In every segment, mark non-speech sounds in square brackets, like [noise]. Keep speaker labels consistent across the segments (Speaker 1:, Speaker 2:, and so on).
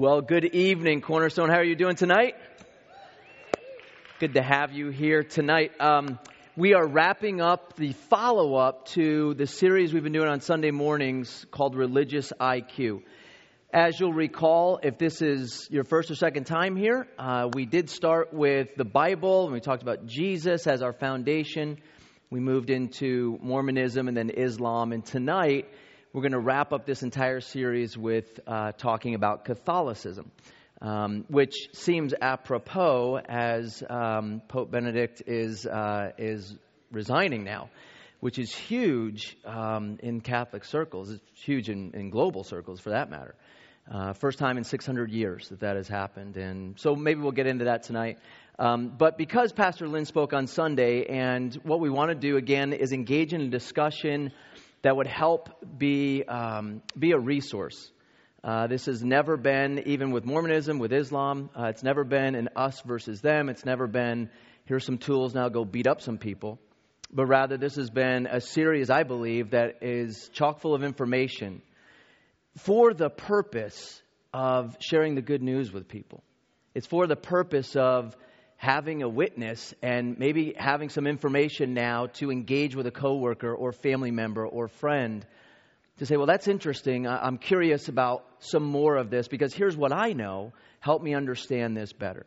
Speaker 1: Well, good evening, Cornerstone. How are you doing tonight? Good to have you here tonight. Um, we are wrapping up the follow up to the series we've been doing on Sunday mornings called Religious IQ. As you'll recall, if this is your first or second time here, uh, we did start with the Bible and we talked about Jesus as our foundation. We moved into Mormonism and then Islam. And tonight, we're going to wrap up this entire series with uh, talking about Catholicism um, which seems apropos as um, Pope Benedict is, uh, is resigning now, which is huge um, in Catholic circles. It's huge in, in global circles, for that matter. Uh, first time in 600 years that that has happened. And so maybe we'll get into that tonight. Um, but because Pastor Lynn spoke on Sunday, and what we want to do again is engage in a discussion that would help be, um, be a resource uh, this has never been, even with Mormonism, with Islam, uh, it's never been an us versus them. It's never been, here's some tools, now go beat up some people. But rather, this has been a series, I believe, that is chock full of information for the purpose of sharing the good news with people. It's for the purpose of having a witness and maybe having some information now to engage with a coworker or family member or friend to say, well, that's interesting. I'm curious about some more of this because here's what I know. Help me understand this better.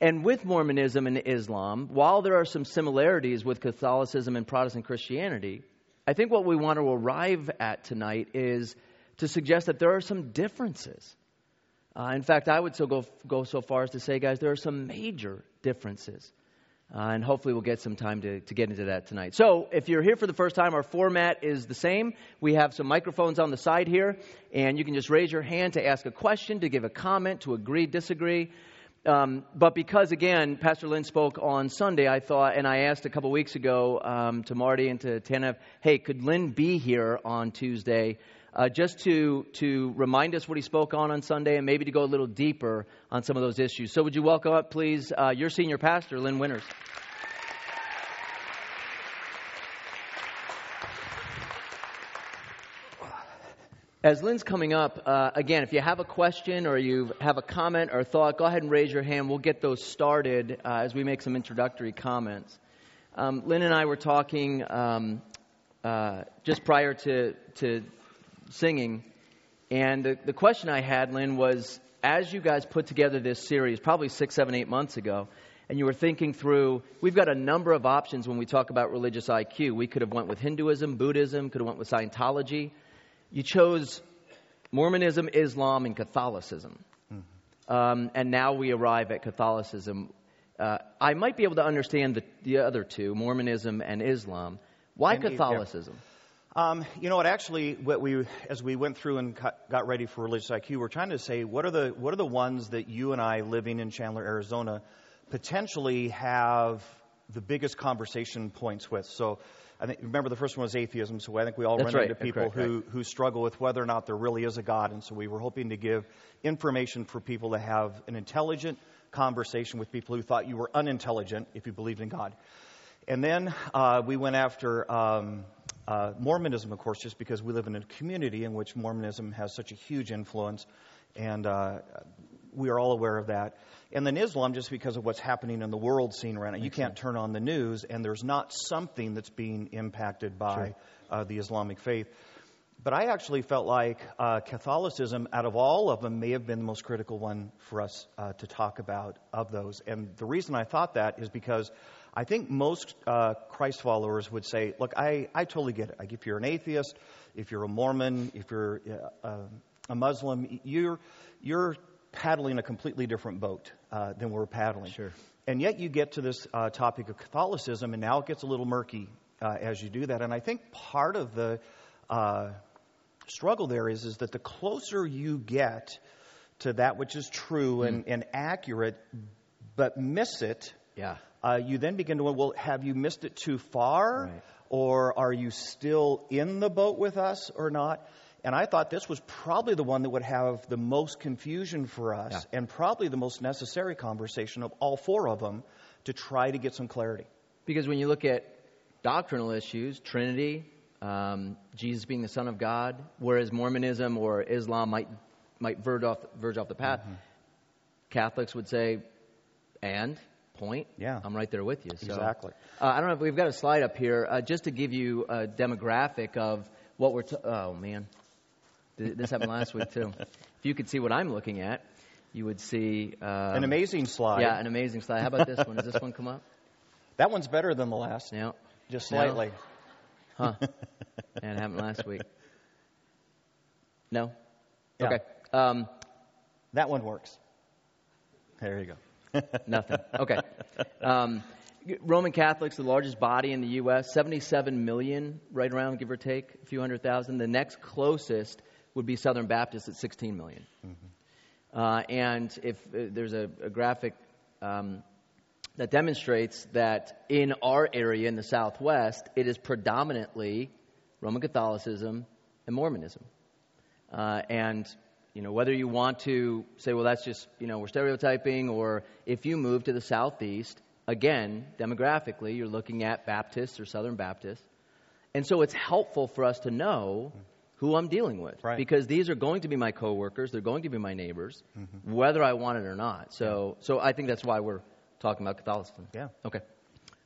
Speaker 1: And with Mormonism and Islam, while there are some similarities with Catholicism and Protestant Christianity, I think what we want to arrive at tonight is to suggest that there are some differences. Uh, in fact, I would so go, go so far as to say, guys, there are some major differences. Uh, and hopefully, we'll get some time to, to get into that tonight. So, if you're here for the first time, our format is the same. We have some microphones on the side here, and you can just raise your hand to ask a question, to give a comment, to agree, disagree. Um, but because, again, Pastor Lynn spoke on Sunday, I thought, and I asked a couple weeks ago um, to Marty and to Tanev, hey, could Lynn be here on Tuesday? Uh, just to, to remind us what he spoke on on Sunday and maybe to go a little deeper on some of those issues. So, would you welcome up, please, uh, your senior pastor, Lynn Winters? As Lynn's coming up, uh, again, if you have a question or you have a comment or thought, go ahead and raise your hand. We'll get those started uh, as we make some introductory comments. Um, Lynn and I were talking um, uh, just prior to, to singing. And the, the question I had, Lynn, was as you guys put together this series, probably six, seven, eight months ago, and you were thinking through, we've got a number of options when we talk about religious IQ. We could have went with Hinduism, Buddhism, could have went with Scientology. You chose Mormonism, Islam, and Catholicism. Mm-hmm. Um, and now we arrive at Catholicism. Uh, I might be able to understand the, the other two, Mormonism and Islam. Why and Catholicism? Yeah.
Speaker 2: Um, you know what? Actually, what we as we went through and got ready for religious IQ, we're trying to say what are the what are the ones that you and I, living in Chandler, Arizona, potentially have the biggest conversation points with. So, I think remember the first one was atheism. So I think we all
Speaker 1: That's
Speaker 2: run
Speaker 1: right.
Speaker 2: into people
Speaker 1: right,
Speaker 2: who
Speaker 1: right.
Speaker 2: who struggle with whether or not there really is a God. And so we were hoping to give information for people to have an intelligent conversation with people who thought you were unintelligent if you believed in God. And then uh, we went after. Um, uh, Mormonism, of course, just because we live in a community in which Mormonism has such a huge influence, and uh, we are all aware of that. And then Islam, just because of what's happening in the world scene right now. You can't turn on the news, and there's not something that's being impacted by
Speaker 1: sure.
Speaker 2: uh, the Islamic faith. But I actually felt like uh, Catholicism, out of all of them, may have been the most critical one for us uh, to talk about of those. And the reason I thought that is because I think most uh, Christ followers would say, look, I, I totally get it. Like if you're an atheist, if you're a Mormon, if you're uh, a Muslim, you're, you're paddling a completely different boat uh, than we're paddling.
Speaker 1: Sure.
Speaker 2: And yet you get to this uh, topic of Catholicism, and now it gets a little murky uh, as you do that. And I think part of the uh, struggle there is, is that the closer you get to that which is true and, mm. and accurate, but miss it,
Speaker 1: yeah
Speaker 2: uh, you then begin to wonder, well, have you missed it too far?
Speaker 1: Right.
Speaker 2: Or are you still in the boat with us or not? And I thought this was probably the one that would have the most confusion for us
Speaker 1: yeah.
Speaker 2: and probably the most necessary conversation of all four of them to try to get some clarity.
Speaker 1: Because when you look at doctrinal issues, Trinity, um, Jesus being the Son of God, whereas Mormonism or Islam might might verge off, verge off the path.
Speaker 2: Mm-hmm.
Speaker 1: Catholics would say, and point.
Speaker 2: Yeah.
Speaker 1: I'm right there with you. So,
Speaker 2: Exactly.
Speaker 1: Uh, I don't know if we've got a slide up here uh, just to give you a demographic of what we're. T- oh man, this happened last week too. If you could see what I'm looking at, you would see um,
Speaker 2: An amazing slide.
Speaker 1: Yeah, an amazing slide. How about this one? Does this one come up?
Speaker 2: That one's better than the last,
Speaker 1: Yeah.
Speaker 2: just
Speaker 1: No.
Speaker 2: slightly.
Speaker 1: Huh. yeah, it happened last week. No.
Speaker 2: Yeah.
Speaker 1: Okay. Um,
Speaker 2: That one works. There you go. [laughs]
Speaker 1: Nothing. Okay. Um, Roman Catholics, the largest body in the U.S., 77 million, right around, give or take, a few hundred thousand. The next closest would be Southern Baptists at 16 million. Uh, and if uh, there's a, a graphic um, that demonstrates that in our area in the Southwest, it is predominantly Roman Catholicism and Mormonism. Uh, and you know whether you want to say, well, that's just you know we're stereotyping, or if you move to the southeast, again demographically, you're looking at Baptists or Southern Baptists, and so it's helpful for us to know who I'm dealing with
Speaker 2: Right.
Speaker 1: because these are going to be my coworkers, they're going to be my neighbors, whether I want it or not. So, so I think that's why we're talking about Catholicism.
Speaker 2: Yeah.
Speaker 1: Okay.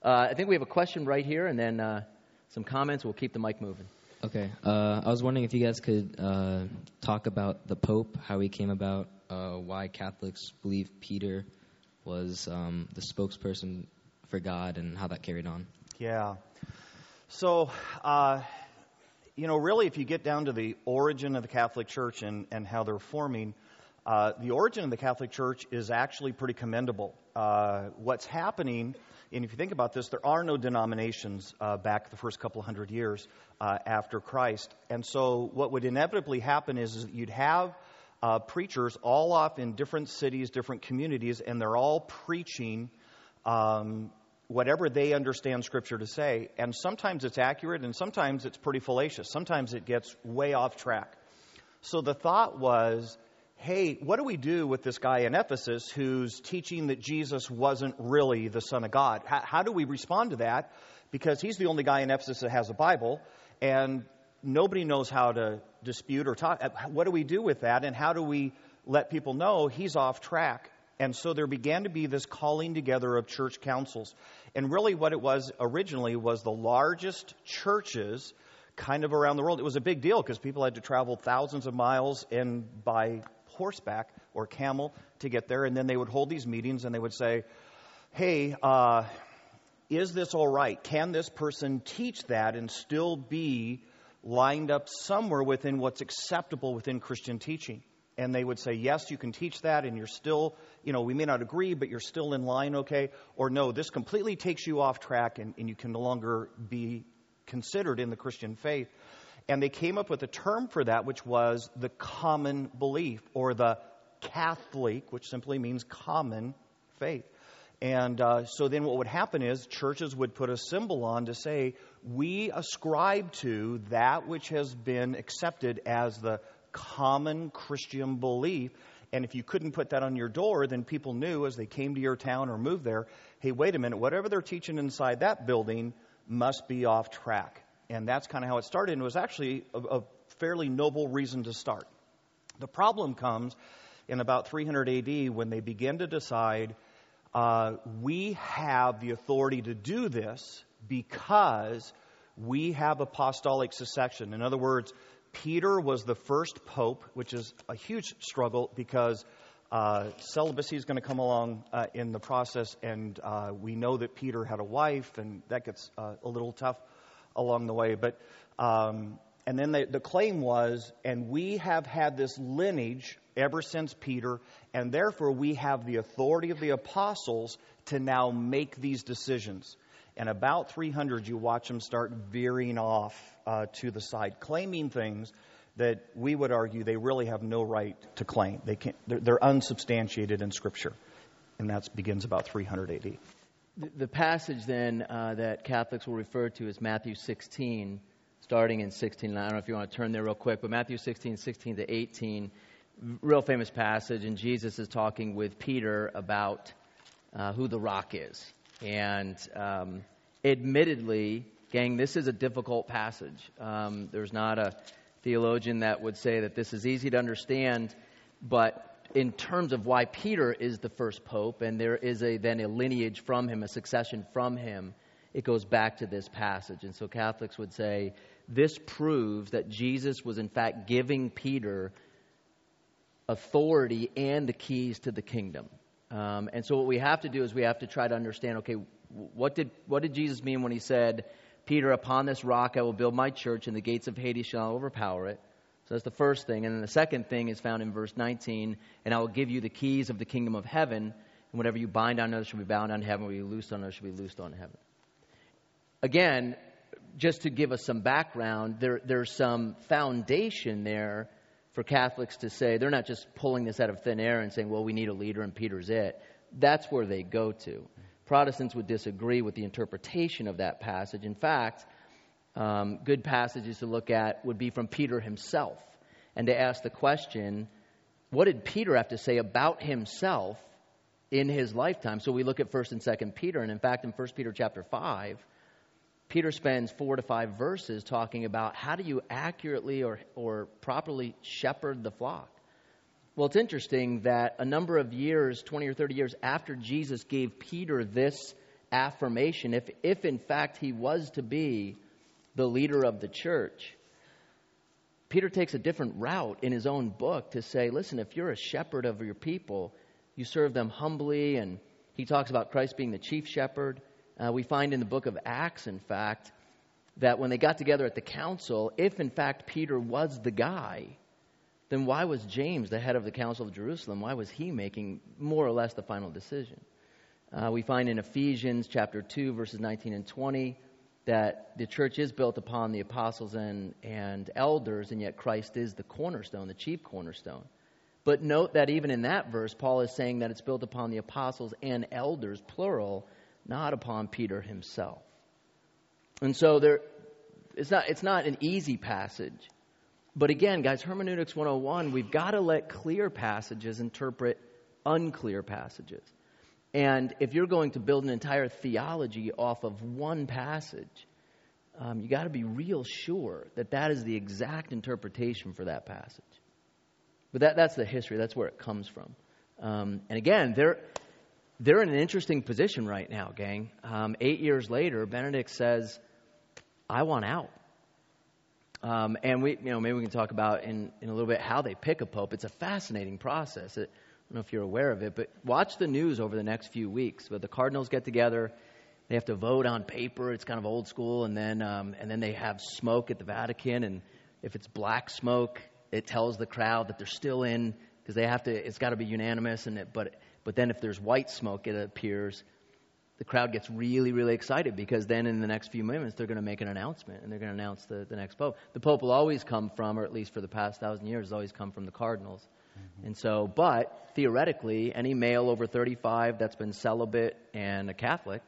Speaker 1: Uh, I think we have a question right here, and then uh, some comments. We'll keep the mic moving.
Speaker 3: Okay. Uh, I was wondering if you guys could uh, talk about the Pope, how he came about, uh, why Catholics believe Peter was um, the spokesperson for God, and how that carried on.
Speaker 2: Yeah. So, uh, you know, really, if you get down to the origin of the Catholic Church and, and how they're forming, uh, the origin of the Catholic Church is actually pretty commendable. Uh, what's happening, and if you think about this, there are no denominations uh, back the first couple hundred years uh, after Christ. And so, what would inevitably happen is, is you'd have uh, preachers all off in different cities, different communities, and they're all preaching um, whatever they understand Scripture to say. And sometimes it's accurate, and sometimes it's pretty fallacious. Sometimes it gets way off track. So the thought was hey, what do we do with this guy in Ephesus who's teaching that Jesus wasn't really the Son of God? How, how do we respond to that? Because he's the only guy in Ephesus that has a Bible, and nobody knows how to dispute or talk. What do we do with that, and how do we let people know he's off track? And so there began to be this calling together of church councils. And really, what it was originally was the largest churches kind of around the world. It was a big deal because people had to travel thousands of miles and by horseback or camel to get there. And then they would hold these meetings and they would say, hey, uh, is this all right? Can this person teach that and still be lined up somewhere within what's acceptable within Christian teaching? And they would say, yes, you can teach that, and you're still, you know, we may not agree, but you're still in line, okay? Or no, this completely takes you off track, and, and you can no longer be considered in the Christian faith. And they came up with a term for that, which was the common belief, or the Catholic, which simply means common faith. And uh, so then what would happen is churches would put a symbol on to say, we ascribe to that which has been accepted as the common Christian belief. And if you couldn't put that on your door, then people knew as they came to your town or moved there, hey, wait a minute, whatever they're teaching inside that building must be off track. And that's kind of how it started. And it was actually a, a fairly noble reason to start. The problem comes in about 300 AD when they begin to decide uh, we have the authority to do this because we have apostolic succession. In other words, Peter was the first pope, which is a huge struggle because uh, celibacy is going to come along uh, in the process, and uh, we know that Peter had a wife, and that gets uh, a little tough along the way. But um, and then the, the claim was, and we have had this lineage ever since Peter, and therefore we have the authority of the apostles to now make these decisions. And about 300, you watch them start veering off uh, to the side, claiming things that we would argue they really have no right to claim. They can't, they're, they're unsubstantiated in Scripture. And that begins about 300 AD.
Speaker 1: The, the passage then uh, that Catholics will refer to is Matthew 16, starting in 16. I don't know if you want to turn there real quick, but Matthew 16, 16 to 18, real famous passage, and Jesus is talking with Peter about uh, who the rock is. And um, admittedly, gang, this is a difficult passage. Um, there's not a theologian that would say that this is easy to understand. But in terms of why Peter is the first pope, and there is a then a lineage from him, a succession from him, it goes back to this passage. And so Catholics would say this proves that Jesus was in fact giving Peter authority and the keys to the kingdom. Um, and so what we have to do is we have to try to understand okay, what did, what did Jesus mean when he said, Peter, upon this rock I will build my church, and the gates of Hades shall not overpower it? So that's the first thing. And then the second thing is found in verse 19, and I will give you the keys of the kingdom of heaven, and whatever you bind on earth shall be bound on heaven, what you loose on earth shall be loosed on heaven. Again, just to give us some background, there, there's some foundation there for Catholics to say they're not just pulling this out of thin air and saying, well, we need a leader and Peter's it. That's where they go to. Protestants would disagree with the interpretation of that passage. In fact, um, good passages to look at would be from Peter himself and to ask the question, what did Peter have to say about himself in his lifetime? So we look at 1st and 2nd Peter, and in fact, in 1 Peter chapter 5, Peter spends four to five verses talking about how do you accurately or, or properly shepherd the flock. Well, it's interesting that a number of years, 20 or 30 years after Jesus gave Peter this affirmation, if, if in fact he was to be the leader of the church, Peter takes a different route in his own book to say, listen, if you're a shepherd of your people, you serve them humbly, and he talks about Christ being the chief shepherd. Uh, we find in the book of Acts, in fact, that when they got together at the council, if in fact Peter was the guy, then why was James, the head of the Council of Jerusalem, why was he making more or less the final decision? Uh, we find in Ephesians chapter 2, verses 19 and 20, that the church is built upon the apostles and, and elders, and yet Christ is the cornerstone, the chief cornerstone. But note that even in that verse, Paul is saying that it's built upon the apostles and elders, plural, not upon Peter himself. And so there, it's, not, it's not an easy passage. But again, guys, Hermeneutics 101, we've got to let clear passages interpret unclear passages. And if you're going to build an entire theology off of one passage, um, you got to be real sure that that is the exact interpretation for that passage. But that, that's the history, that's where it comes from. Um, and again, there, they're in an interesting position right now, gang. Um, eight years later, Benedict says, I want out. Um, and we, you know, maybe we can talk about in, in a little bit how they pick a pope. It's a fascinating process. It, I don't know if you're aware of it, but watch the news over the next few weeks. But the Cardinals get together, they have to vote on paper. It's kind of old school, and then um, and then they have smoke at the Vatican, and if it's black smoke, it tells the crowd that they're still in because they have to. It's got to be unanimous, and it, but but then if there's white smoke, it appears, the crowd gets really, really excited because then in the next few minutes they're going to make an announcement and they're going to announce the, the next pope. The pope will always come from, or at least for the past thousand years, has always come from the cardinals. Mm-hmm. And so, but theoretically, any male over 35 that's been celibate and a Catholic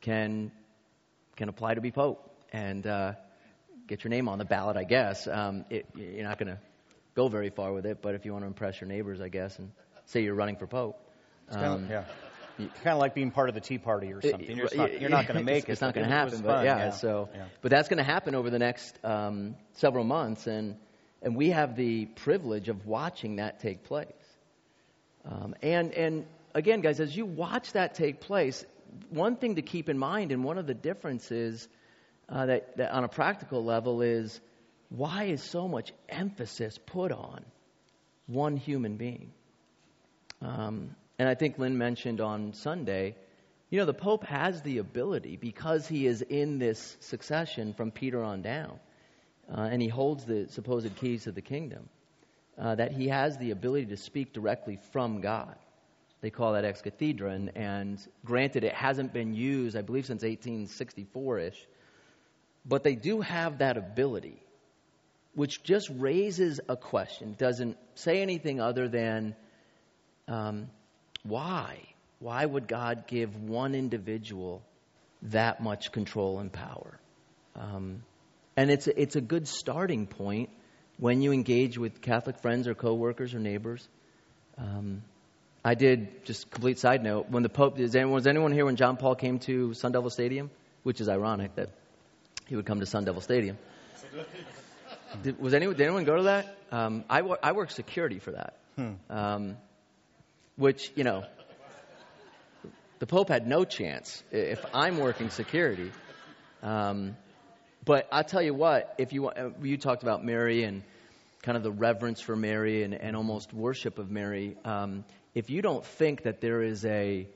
Speaker 1: can can apply to be pope and uh, get your name on the ballot. I guess um, it, you're not going to go very far with it, but if you want to impress your neighbors, I guess, and say you're running for pope.
Speaker 2: Um, kind of, yeah. Kind of like being part of the Tea Party or something. You're not, you're not going [laughs] to make
Speaker 1: it's, it. It's not going to happen. But yeah, yeah, so yeah. but that's going to happen over the next um, several months, and and we have the privilege of watching that take place. Um, and and again, guys, as you watch that take place, one thing to keep in mind, and one of the differences uh, that, that on a practical level is why is so much emphasis put on one human being? Um, and I think Lynn mentioned on Sunday, you know, the Pope has the ability, because he is in this succession from Peter on down, uh, and he holds the supposed keys to the kingdom, uh, that he has the ability to speak directly from God. They call that ex cathedra, and, and granted, it hasn't been used, I believe, since 1864 ish, but they do have that ability, which just raises a question, doesn't say anything other than um, why? Why would God give one individual that much control and power? Um, and it's a, it's a good starting point when you engage with Catholic friends or coworkers or neighbors. Um, I did just complete side note when the Pope is anyone, was anyone here when John Paul came to Sun Devil Stadium, which is ironic that he would come to Sun Devil Stadium. [laughs] Did, was anyone did anyone go to that? Um, I, I work security for that. um, which, you know, the Pope had no chance if I'm working security. Um, but I'll tell you what, if you, you talked about Mary and kind of the reverence for Mary and, and almost worship of Mary, um, if you don't think that there is a,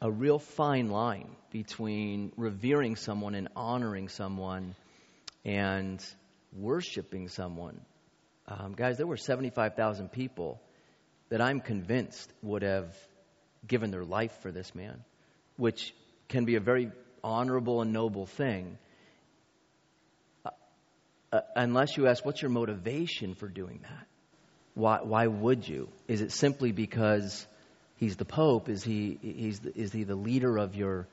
Speaker 1: a real fine line between revering someone and honoring someone and worshiping someone, um, guys, there were 75,000 people that I'm convinced would have given their life for this man, which can be a very honorable and noble thing. Uh, uh, unless you ask, what's your motivation for doing that? Why, why would you? Is it simply because he's the Pope? Is he, he's the, is he the leader of your,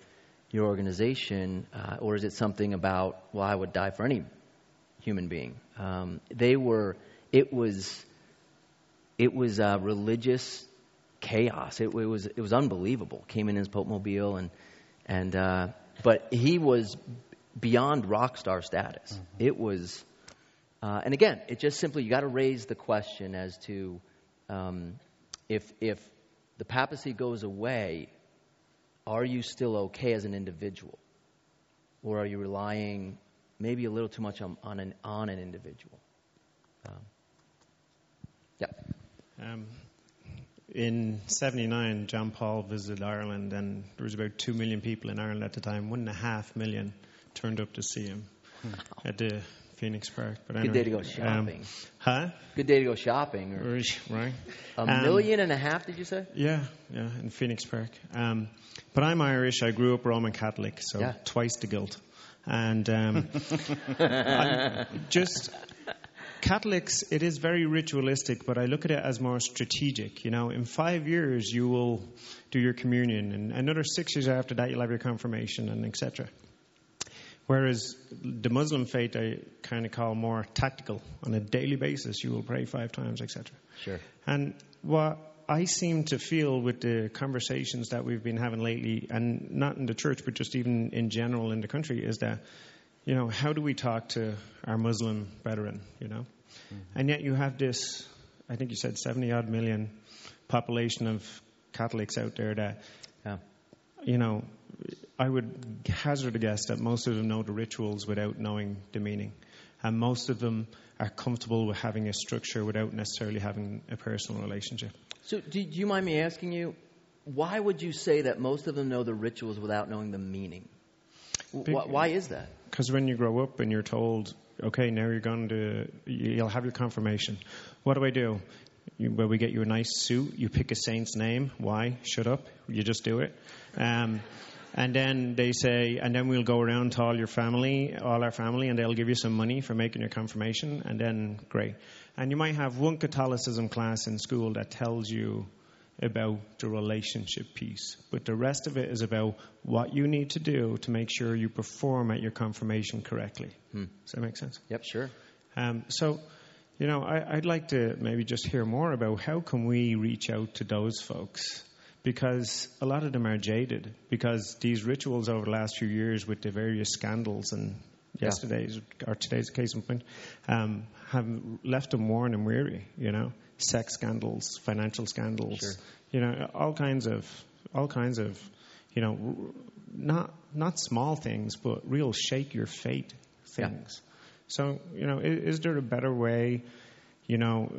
Speaker 1: your organization? Uh, or is it something about, well, I would die for any human being? Um, they were, it was, it was a religious chaos. It, it, was, it was unbelievable. Came in his Pope Mobile and, and, uh, but he was beyond rock star status. Mm-hmm. It was, uh, and again, it just simply, you got to raise the question as to um, if, if the papacy goes away, are you still okay as an individual? Or are you relying maybe a little too much on, on, an, on an individual? Um, yeah.
Speaker 4: Um, in 79, John Paul visited Ireland, and there was about 2 million people in Ireland at the time. One and a half million turned up to see him wow. at the Phoenix Park.
Speaker 1: But Good day to go um, shopping. Um,
Speaker 4: huh?
Speaker 1: Good day to go shopping.
Speaker 4: Or, right.
Speaker 1: A um, million and a half, did you say?
Speaker 4: Yeah, yeah, in Phoenix Park. Um, but I'm Irish. I grew up Roman Catholic, so yeah. twice the guilt. And um, [laughs] just Catholics, it is very ritualistic, but I look at it as more strategic. You know, in five years you will do your communion, and another six years after that you'll have your confirmation, and etc. Whereas the Muslim faith I kind of call more tactical. On a daily basis, you will pray five times, etc.
Speaker 1: Sure.
Speaker 4: And what I seem to feel with the conversations that we've been having lately, and not in the church, but just even in general in the country, is that you know, how do we talk to our Muslim brethren, you know? Mm-hmm. And yet you have this, I think you said 70 odd million population of Catholics out there that, yeah. you know, I would hazard a guess that most of them know the rituals without knowing the meaning. And most of them are comfortable with having a structure without necessarily having a personal relationship.
Speaker 1: So, do, do you mind me asking you, why would you say that most of them know the rituals without knowing the meaning? Why, why is that?
Speaker 4: Because when you grow up and you're told, okay, now you're going to, you'll have your confirmation. What do I do? You, well, we get you a nice suit. You pick a saint's name. Why? Shut up. You just do it. Um, and then they say, and then we'll go around to all your family, all our family, and they'll give you some money for making your confirmation. And then, great. And you might have one Catholicism class in school that tells you about the relationship piece. But the rest of it is about what you need to do to make sure you perform at your confirmation correctly. Hmm. Does that make sense?
Speaker 1: Yep, sure.
Speaker 4: Um, so, you know, I, would like to maybe just hear more about how can we reach out to those folks because a lot of them are jaded because these rituals over the last few years with the various scandals and yeah. yesterday's or today's case in point um, have left them worn and weary. You know, sex scandals, financial scandals, sure. you know, all kinds of all kinds of, you know, not not small things, but real shake your fate things. Yeah. So, you know, is, is, there a better way? You know,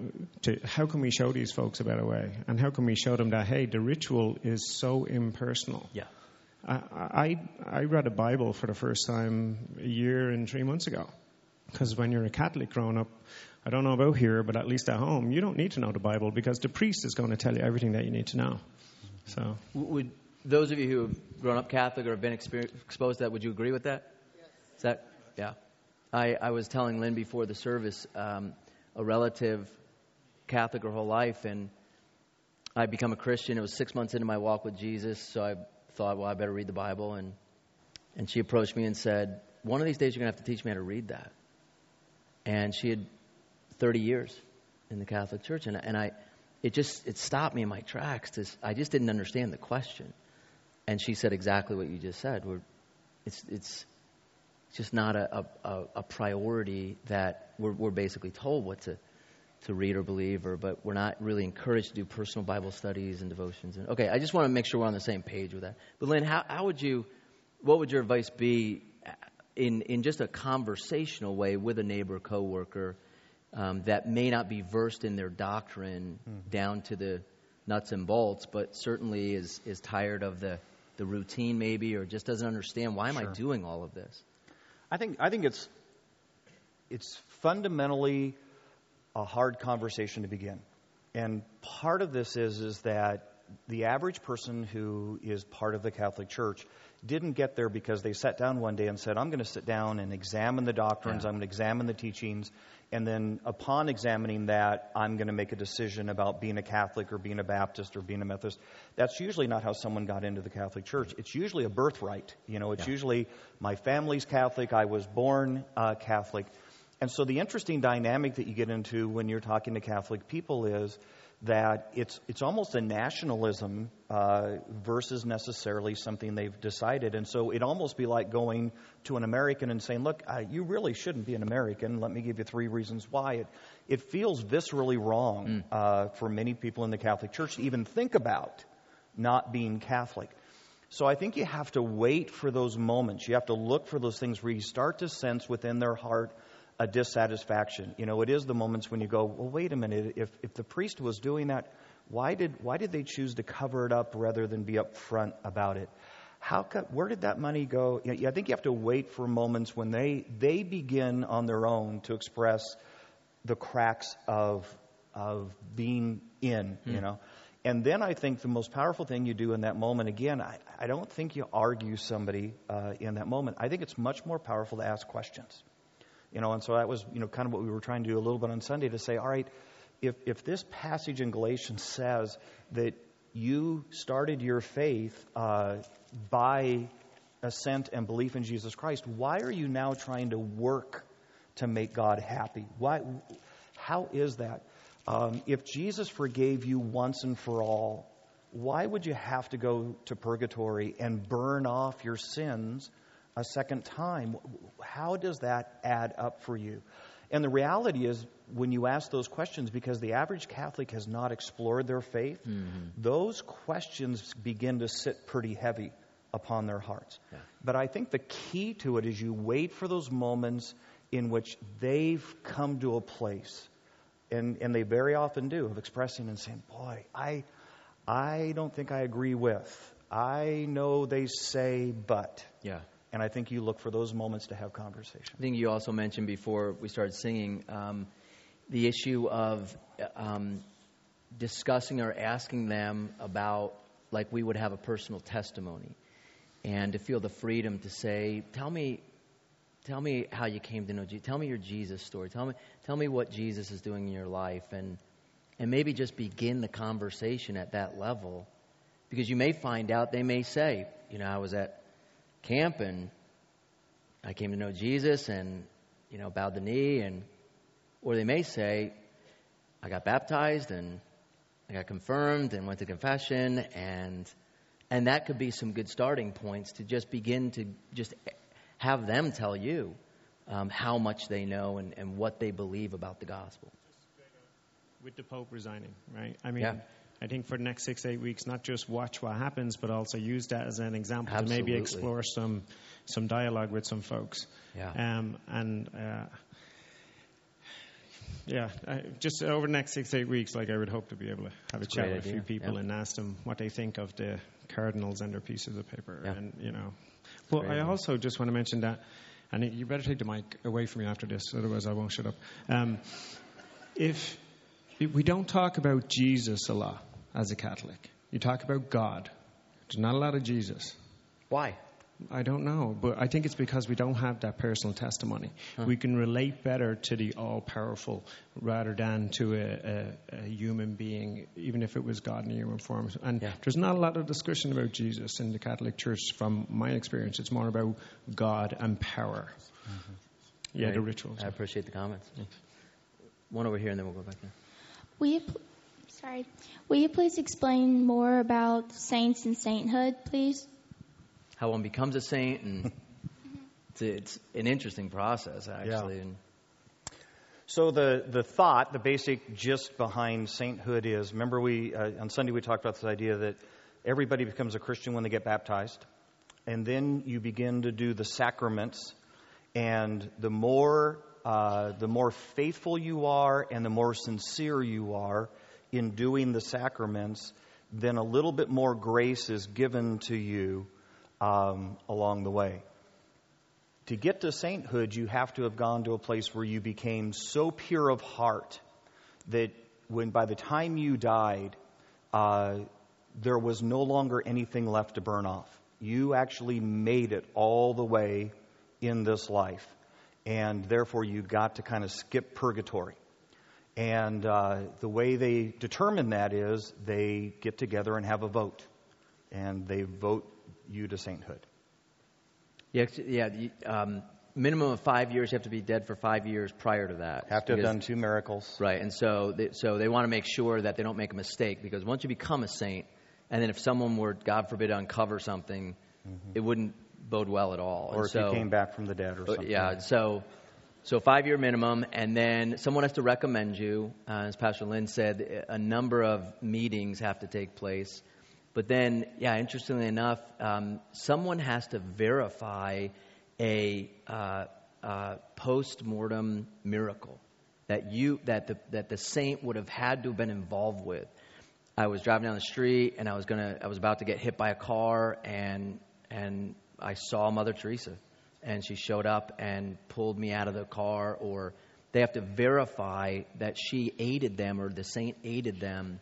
Speaker 4: to how can we show these folks a better way, and how can we show them that hey, the ritual is so impersonal.
Speaker 1: Yeah.
Speaker 4: I, I I read a Bible for the first time a year and three months ago, because when you're a Catholic growing up, I don't know about here, but at least at home, you don't need to know the Bible because the priest is going to tell you everything that you need to know. So,
Speaker 1: would those of you who have grown up Catholic or have been exposed to that, would you agree with that? Yes. Is that yeah? I, I was telling Lynn before the service, um, a relative Catholic her whole life, and I become a Christian. It was six months into my walk with Jesus, so I thought, well, I better read the Bible, and and she approached me and said, one of these days you're going to have to teach me how to read that. And she had 30 years in the Catholic Church, and, and I, it just it stopped me in my tracks. To, I just didn't understand the question, and she said exactly what you just said. We're, it's it's just not a, a, a priority that we're, we're basically told what to to read or believe, or but we're not really encouraged to do personal Bible studies and devotions. And okay, I just want to make sure we're on the same page with that. But Lynn, how, how would you, what would your advice be uh, in in just a conversational way with a neighbor, coworker, um, that may not be versed in their doctrine mm-hmm. down to the nuts and bolts, but certainly is is tired of the the routine maybe, or just doesn't understand why am I doing all of this?
Speaker 2: I think I think it's it's fundamentally a hard conversation to begin. And part of this is, is that the average person who is part of the Catholic Church didn't get there because they sat down one day and said, I'm going to sit down and examine the doctrines, yeah. I'm going to examine the teachings, and then upon examining that, I'm going to make a decision about being a Catholic or being a Baptist or being a Methodist. That's usually not how someone got into the Catholic Church. It's usually a birthright. You know, it's yeah. usually my family's Catholic, I was born uh, Catholic. And so the interesting dynamic that you get into when you're talking to Catholic people is that it's it's almost a nationalism uh, versus necessarily something they've decided, and so it'd almost be like going to an American and saying, "Look, uh, you really shouldn't be an American. Let me give you three reasons why." It it feels viscerally wrong mm. uh, for many people in the Catholic Church to even think about not being Catholic. So I think you have to wait for those moments. You have to look for those things where you start to sense within their heart a dissatisfaction. You know, it is the moments when you go, well, wait a minute, if, if the priest was doing that, why did, why did they choose to cover it up rather than be upfront about it? How where did that money go? You know, I think you have to wait for moments when they, they begin on their own to express the cracks of, of being in, mm. you know. And then I think the most powerful thing you do in that moment, again, I, I don't think you argue somebody uh, in that moment. I think it's much more powerful to ask questions. You know, and so that was, you know, kind of what we were trying to do a little bit on Sunday to say, all right, if, if this passage in Galatians says that you started your faith uh, by assent and belief in Jesus Christ, why are you now trying to work to make God happy? Why? How is that? Um, if Jesus forgave you once and for all, why would you have to go to purgatory and burn off your sins a second time. How does that add up for you? And the reality is, when you ask those questions, because the average Catholic has not explored their faith, mm-hmm. those questions begin to sit pretty heavy upon their hearts. Yeah. But I think the key to it is you wait for those moments in which they've come to a place, and, and they very often do, of expressing and saying, Boy, I, I don't think I agree with. I know they say, but.
Speaker 1: Yeah.
Speaker 2: And I think you look for those moments to have conversation.
Speaker 1: I think you also mentioned before we started singing um, the issue of um, discussing or asking them about, like we would have a personal testimony, and to feel the freedom to say, "Tell me, tell me how you came to know Jesus. Tell me your Jesus story. Tell me, tell me what Jesus is doing in your life, and and maybe just begin the conversation at that level, because you may find out they may say, you know, I was at camp and I came to know Jesus and, you know, bowed the knee and, or they may say, I got baptized and I got confirmed and went to confession and, and that could be some good starting points to just begin to just have them tell you um, how much they know and, and what they believe about the gospel.
Speaker 4: With the Pope resigning, right? I mean, yeah. I think for the next six, eight weeks, not just watch what happens, but also use that as an example Absolutely. to maybe explore some some dialogue with some folks.
Speaker 1: Yeah.
Speaker 4: Um, and uh, yeah, uh, just over the next six, eight weeks, like I would hope to be able to have That's a chat with idea. a few people and ask them what they think of the cardinals and their pieces of the paper. Yeah. And you know, well, I also just want to mention that, and you better take the mic away from me after this, otherwise I won't shut up. Um, if, if we don't talk about Jesus a lot, as a Catholic. You talk about God. There's not a lot of Jesus.
Speaker 1: Why?
Speaker 4: I don't know, but I think it's because we don't have that personal testimony. Huh. We can relate better to the all powerful rather than to a, a, a, human being, even if it was God in human form. And yeah. there's not a lot of discussion about Jesus in the Catholic Church from my experience. It's more about God and power. Mm-hmm. Yeah, Great. the rituals.
Speaker 1: I appreciate the comments. One over here, and then we'll go back there.
Speaker 5: We Sorry. Will you please explain more about saints and sainthood, please?
Speaker 1: How one becomes a saint, and [laughs] it's, it's, an interesting process, actually. Yeah.
Speaker 2: So the, the thought, the basic gist behind sainthood is, remember we, uh, on Sunday we talked about this idea that everybody becomes a Christian when they get baptized. And then you begin to do the sacraments. And the more, uh, the more faithful you are and the more sincere you are in doing the sacraments, then a little bit more grace is given to you um, along the way to get to sainthood, you have to have gone to a place where you became so pure of heart that when by the time you died, uh, there was no longer anything left to burn off. You actually made it all the way in this life, and therefore you got to kind of skip purgatory. And uh, the way they determine that is they get together and have a vote, and they vote you to sainthood.
Speaker 1: Yeah, yeah. Um, minimum of five years. You have to be dead for five years prior to that.
Speaker 2: Have to have done two miracles.
Speaker 1: Right, and so they, so they want to make sure that they don't make a mistake because once you become a saint, and then if someone were, God forbid, to uncover something, mm-hmm. it wouldn't bode well at all.
Speaker 2: Or
Speaker 1: and
Speaker 2: if
Speaker 1: so,
Speaker 2: you came back from the dead or something.
Speaker 1: Yeah, so so five year minimum, and then someone has to recommend you. Uh, as Pastor Lynn said, a number of meetings have to take place. But then, yeah, interestingly enough, um, someone has to verify a uh, uh, post-mortem miracle that you that the that the saint would have had to have been involved with. I was driving down the street and I was gonna I was about to get hit by a car and and I saw Mother Teresa and she showed up and pulled me out of the car or they have to verify that she aided them or the saint aided them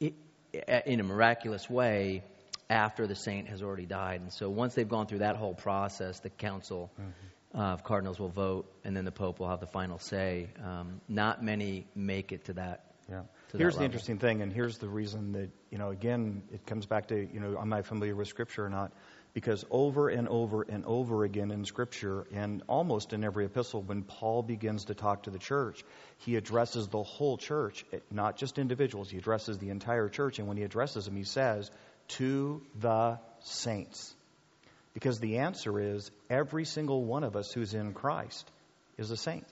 Speaker 1: in a miraculous way after the saint has already died. And so once they've gone through that whole process, the council mm-hmm. uh, of cardinals will vote, and then the pope will have the final say. Um, not many make it to that.
Speaker 2: Yeah. To here's that the interesting thing, and here's the reason that you know. Again, it comes back to you know, am I familiar with Scripture or not? Because over and over and over again in Scripture, and almost in every epistle, when Paul begins to talk to the church, he addresses the whole church, eh, not just individuals. He addresses the entire church. And when he addresses them, he says, to the saints. Because the answer is every single one of us who's in Christ is a saint.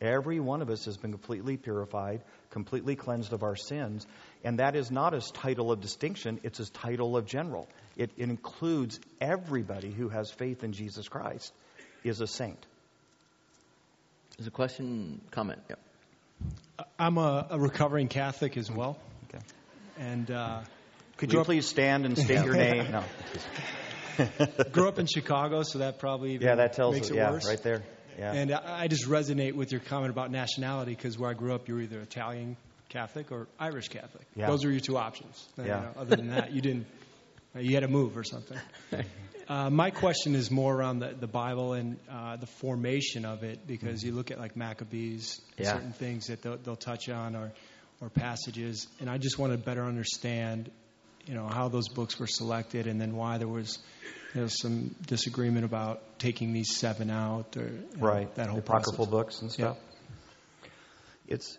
Speaker 2: Every one of us has been completely purified, completely cleansed of our sins. And that is not his title of distinction, it's his title of general. It, it includes everybody who has faith in Jesus Christ is a saint.
Speaker 1: There's a question, comment. Yep.
Speaker 6: I'm a, a recovering Catholic as well.
Speaker 2: Okay.
Speaker 6: And uh,
Speaker 2: could you please stand and state your name? [laughs] No. [laughs]
Speaker 6: grew up in Chicago, so that probably
Speaker 2: yeah, that tells
Speaker 6: makes
Speaker 2: it,
Speaker 6: it
Speaker 2: yeah,
Speaker 6: worse.
Speaker 2: right there. Yeah.
Speaker 6: And I just resonate with your comment about nationality because where I grew up, you were either Italian Catholic or Irish Catholic.
Speaker 2: Yeah.
Speaker 6: Those were your two options.
Speaker 2: Yeah.
Speaker 6: You know, other than that, you didn't. You had to move or something. [laughs] Uh, my question is more around the, the Bible and uh, the formation of it, because you look at like Maccabees,
Speaker 1: yeah.
Speaker 6: certain things that they'll, they'll touch on, or or passages, and I just want to better understand, you know, how those books were selected, and then why there was you know, some disagreement about taking these seven out, or
Speaker 2: right
Speaker 6: know, that whole
Speaker 2: apocryphal
Speaker 6: process.
Speaker 2: books and stuff.
Speaker 6: Yeah.
Speaker 2: It's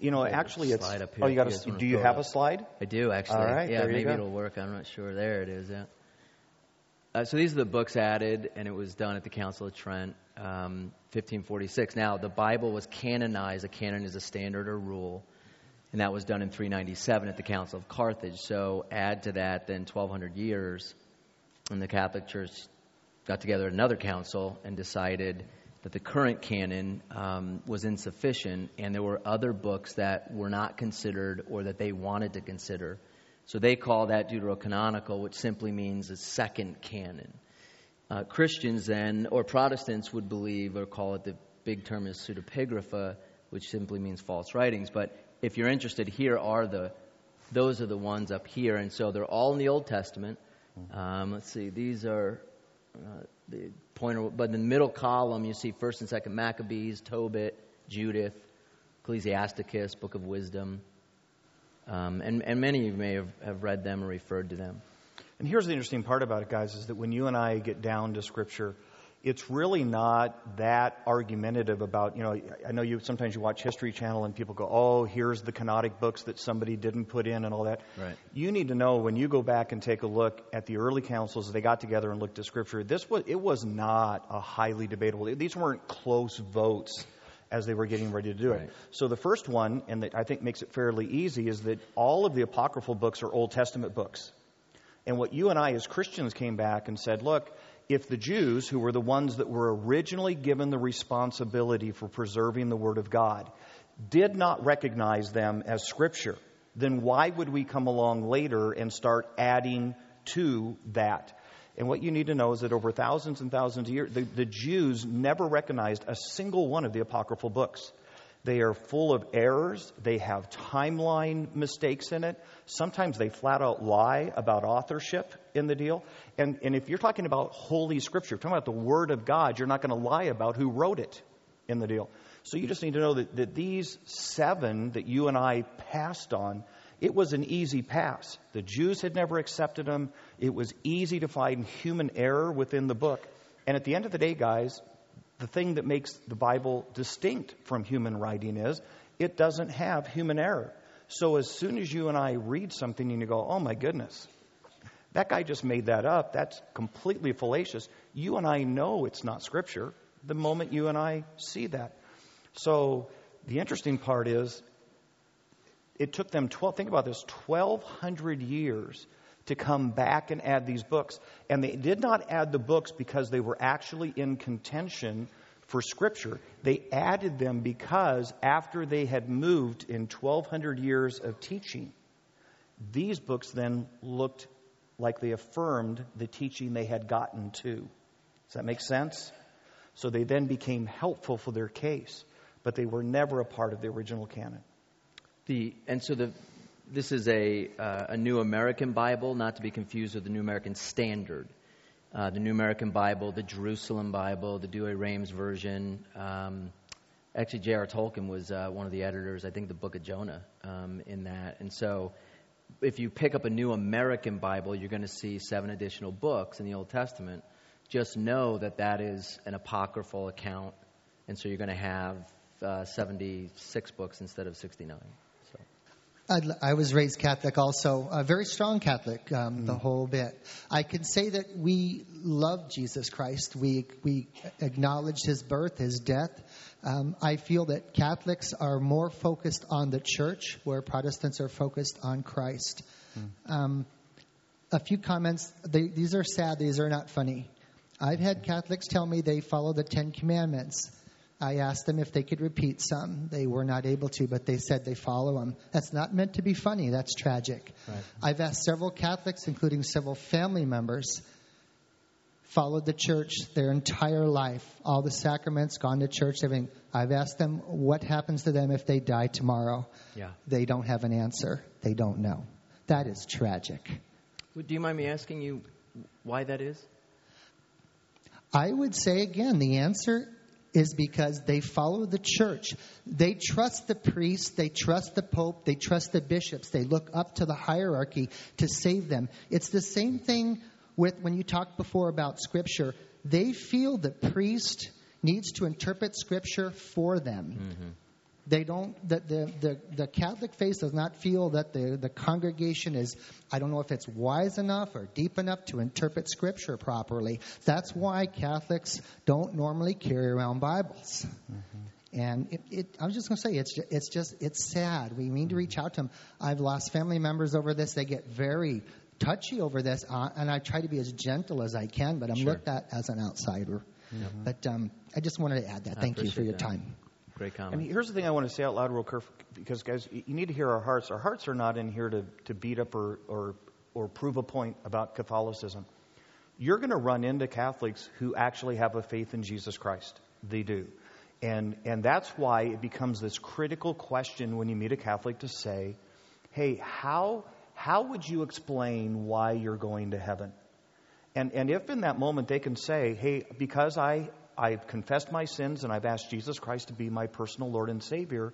Speaker 2: you know, actually, it's.
Speaker 1: Slide up
Speaker 2: Oh, you got
Speaker 1: if you
Speaker 2: a.
Speaker 1: wanna
Speaker 2: Do you have
Speaker 1: it
Speaker 2: a slide?
Speaker 1: I do actually.
Speaker 2: All right,
Speaker 1: yeah, maybe it'll work. I'm not sure. There it is. Yeah. Uh, so these are the books added, and it was done at the Council of Trent, um, 1546. Now the Bible was canonized. A canon is a standard or rule, and that was done in 397 at the Council of Carthage. So add to that then 1,200 years, and the Catholic Church got together at another council and decided that the current canon um, was insufficient, and there were other books that were not considered or that they wanted to consider. So they call that deuterocanonical, which simply means a second canon. Uh, Christians then, or Protestants, would believe or call it the big term is pseudepigrapha, which simply means false writings. But if you're interested, here are the those are the ones up here, and so they're all in the Old Testament. Um, let's see, these are uh, the pointer, but in the middle column you see First and Second Maccabees, Tobit, Judith, Ecclesiasticus, Book of Wisdom, um, and, and many of you may have, have read them or referred to them.
Speaker 2: And here's the interesting part about it, guys, is that when you and I get down to Scripture, it's really not that argumentative about, you know, I know you sometimes you watch History Channel and people go, oh, here's the canonic books that somebody didn't put in and all that.
Speaker 1: Right.
Speaker 2: You need to know when you go back and take a look at the early councils, they got together and looked at Scripture. This was, it was not a highly debatable, these weren't close votes as they were getting ready to do
Speaker 1: Right.
Speaker 2: it. So the first one, and that I think makes it fairly easy, is that all of the apocryphal books are Old Testament books. And what you and I as Christians came back and said, look, if the Jews, who were the ones that were originally given the responsibility for preserving the Word of God, did not recognize them as Scripture, then why would we come along later and start adding to that? And what you need to know is that over thousands and thousands of years, the, the Jews never recognized a single one of the apocryphal books. They are full of errors. They have timeline mistakes in it. Sometimes they flat out lie about authorship in the deal. And, and if you're talking about Holy Scripture, talking about the Word of God, you're not going to lie about who wrote it in the deal. So you just need to know that, that these seven that you and I passed on, it was an easy pass. The Jews had never accepted them. It was easy to find human error within the book. And at the end of the day, guys, the thing that makes the Bible distinct from human writing is it doesn't have human error. So as soon as you and I read something and you go, oh my goodness, that guy just made that up, that's completely fallacious, you and I know it's not Scripture the moment you and I see that. So the interesting part is it took them 12, think about this, 1,200 years to come back and add these books. And they did not add the books because they were actually in contention for Scripture. They added them because after they had moved in 1,200 years of teaching, these books then looked like they affirmed the teaching they had gotten to. Does that make sense? So they then became helpful for their case, but they were never a part of the original canon.
Speaker 1: The and so the this is a uh, a New American Bible, not to be confused with the New American Standard. Uh, the New American Bible, the Jerusalem Bible, the Douay Rheims version. Um, actually, J.R. Tolkien was uh, one of the editors. I think the Book of Jonah um, in that. And so, if you pick up a New American Bible, you're going to see seven additional books in the Old Testament. Just know that that is an apocryphal account, and so you're going to have uh, 76 books instead of 69.
Speaker 7: I'd, I was raised Catholic also, a very strong Catholic, um, the whole bit. I can say that we love Jesus Christ. We, we acknowledge his birth, his death. Um, I feel that Catholics are more focused on the church, where Protestants are focused on Christ. Um, a few comments. They, these are sad, these are not funny. I've had Catholics tell me they follow the Ten Commandments. I asked them if they could repeat some. They were not able to, but they said they follow them. That's not meant to be funny. That's tragic.
Speaker 1: Right.
Speaker 7: I've asked several Catholics, including several family members, followed the church their entire life, all the sacraments, gone to church, everything. I've asked them what happens to them if they die tomorrow.
Speaker 1: Yeah.
Speaker 7: They don't have an answer. They don't know. That is tragic.
Speaker 1: Would- Do you mind me asking you why that is?
Speaker 7: I would say again, the answer is because they follow the church. They trust the priest, they trust the pope, they trust the bishops. They look up to the hierarchy to save them. It's the same thing with when you talked before about scripture. They feel the priest needs to interpret scripture for them. Mm-hmm. They don't. The, the, the, the Catholic faith does not feel that the, the congregation is. I don't know if it's wise enough or deep enough to interpret Scripture properly. That's why Catholics don't normally carry around Bibles. And it, it, I was just going to say, it's ju- it's just it's sad. We need to reach out to them. I've lost family members over this. They get very touchy over this, uh, and I try to be as gentle as I can, but I'm
Speaker 1: Sure.
Speaker 7: looked at as an outsider. But um, I just wanted to add that.
Speaker 1: I
Speaker 7: Thank you for your
Speaker 1: that.
Speaker 7: time.
Speaker 1: Great
Speaker 2: And here's the thing I want to say out loud, real quick, because guys, you you need to hear our hearts. Our hearts are not in here to, to beat up or, or, or prove a point about Catholicism. You're going to run into Catholics who actually have a faith in Jesus Christ. They do. And, and that's why it becomes this critical question when you meet a Catholic to say, hey, how, how would you explain why you're going to heaven? And, and if in that moment they can say, hey, because I, I've confessed my sins and I've asked Jesus Christ to be my personal Lord and Savior,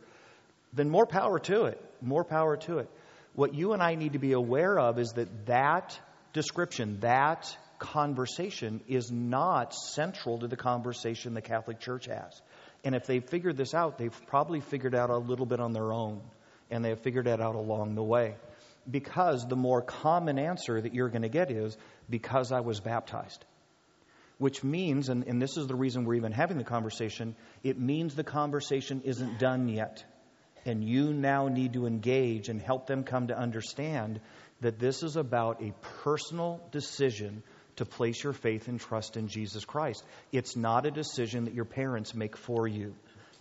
Speaker 2: then more power to it. More power to it. What you and I need to be aware of is that that description, that conversation is not central to the conversation the Catholic Church has. And if they've figured this out, they've probably figured out a little bit on their own. And they've figured it out along the way. Because the more common answer that you're going to get is, because I was baptized. Which means, and, and this is the reason we're even having the conversation, it means the conversation isn't done yet. And you now need to engage and help them come to understand that this is about a personal decision to place your faith and trust in Jesus Christ. It's not a decision that your parents make for you.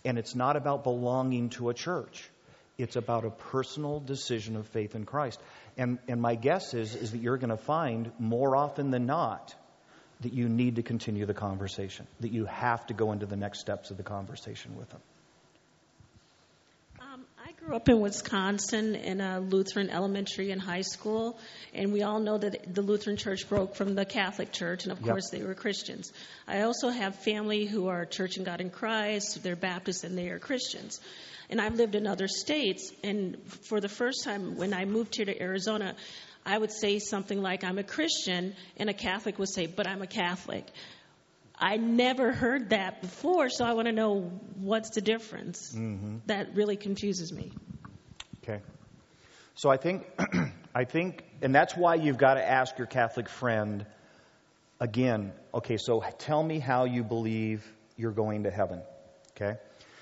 Speaker 2: And it's not about belonging to a church. It's about a personal decision of faith in Christ. And, and my guess is, is that you're going to find more often than not that you need to continue the conversation, that you have to go into the next steps of the conversation with them.
Speaker 8: Um, I grew up in Wisconsin in a Lutheran elementary and high school, and we all know that the Lutheran Church broke from the Catholic Church, and of
Speaker 2: Yep.
Speaker 8: course they were Christians. I also have family who are Church of God in Christ, they're Baptists, and they are Christians. And I've lived in other states, and for the first time when I moved here to Arizona, I would say something like, I'm a Christian, and a Catholic would say, but I'm a Catholic. I never heard that before, so I want to know what's the difference. Mm-hmm. That really confuses me.
Speaker 2: Okay. So I think, [clears throat] I think, and that's why you've got to ask your Catholic friend again. Okay, so tell me how you believe you're going to heaven. Okay.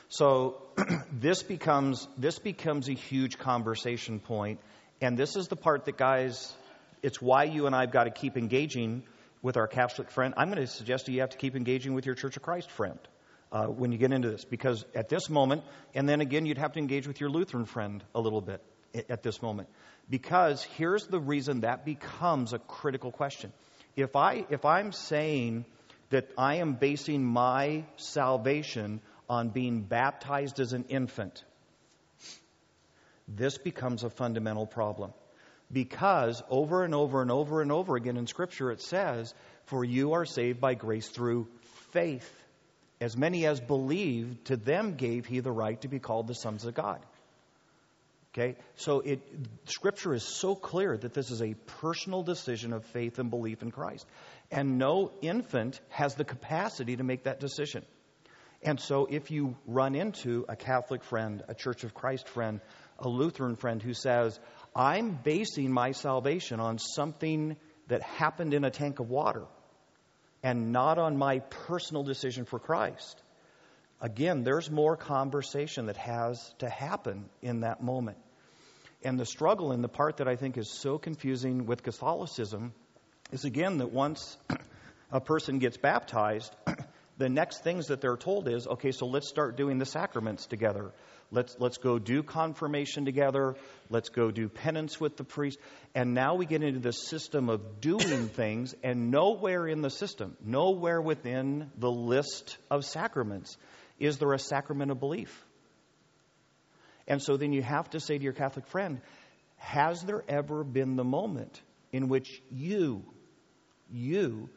Speaker 2: So [clears throat] this becomes this becomes a huge conversation point, and this is the part that guys. It's why you and I've got to keep engaging with our Catholic friend. I'm going to suggest you have to keep engaging with your Church of Christ friend uh, when you get into this, because at this moment, and then again, you'd have to engage with your Lutheran friend a little bit at this moment, because here's the reason that becomes a critical question. If I if I'm saying that I am basing my salvation on being baptized as an infant, this becomes a fundamental problem. Because over and over and over and over again in Scripture it says, For you are saved by grace through faith. As many as believed, to them gave he the right to be called the sons of God. Okay? So it scripture is so clear that this is a personal decision of faith and belief in Christ. And no infant has the capacity to make that decision. And so if you run into a Catholic friend, a Church of Christ friend, a Lutheran friend who says, I'm basing my salvation on something that happened in a tank of water and not on my personal decision for Christ. Again, there's more conversation that has to happen in that moment. And the struggle, and the part that I think is so confusing with Catholicism, is again that once a person gets baptized, [clears throat] the next things that they're told is, okay, so let's start doing the sacraments together. Let's, let's go do confirmation together. Let's go do penance with the priest. And now we get into this system of doing [coughs] things, and nowhere in the system, nowhere within the list of sacraments, is there a sacrament of belief. And so then you have to say to your Catholic friend, has there ever been the moment in which you, you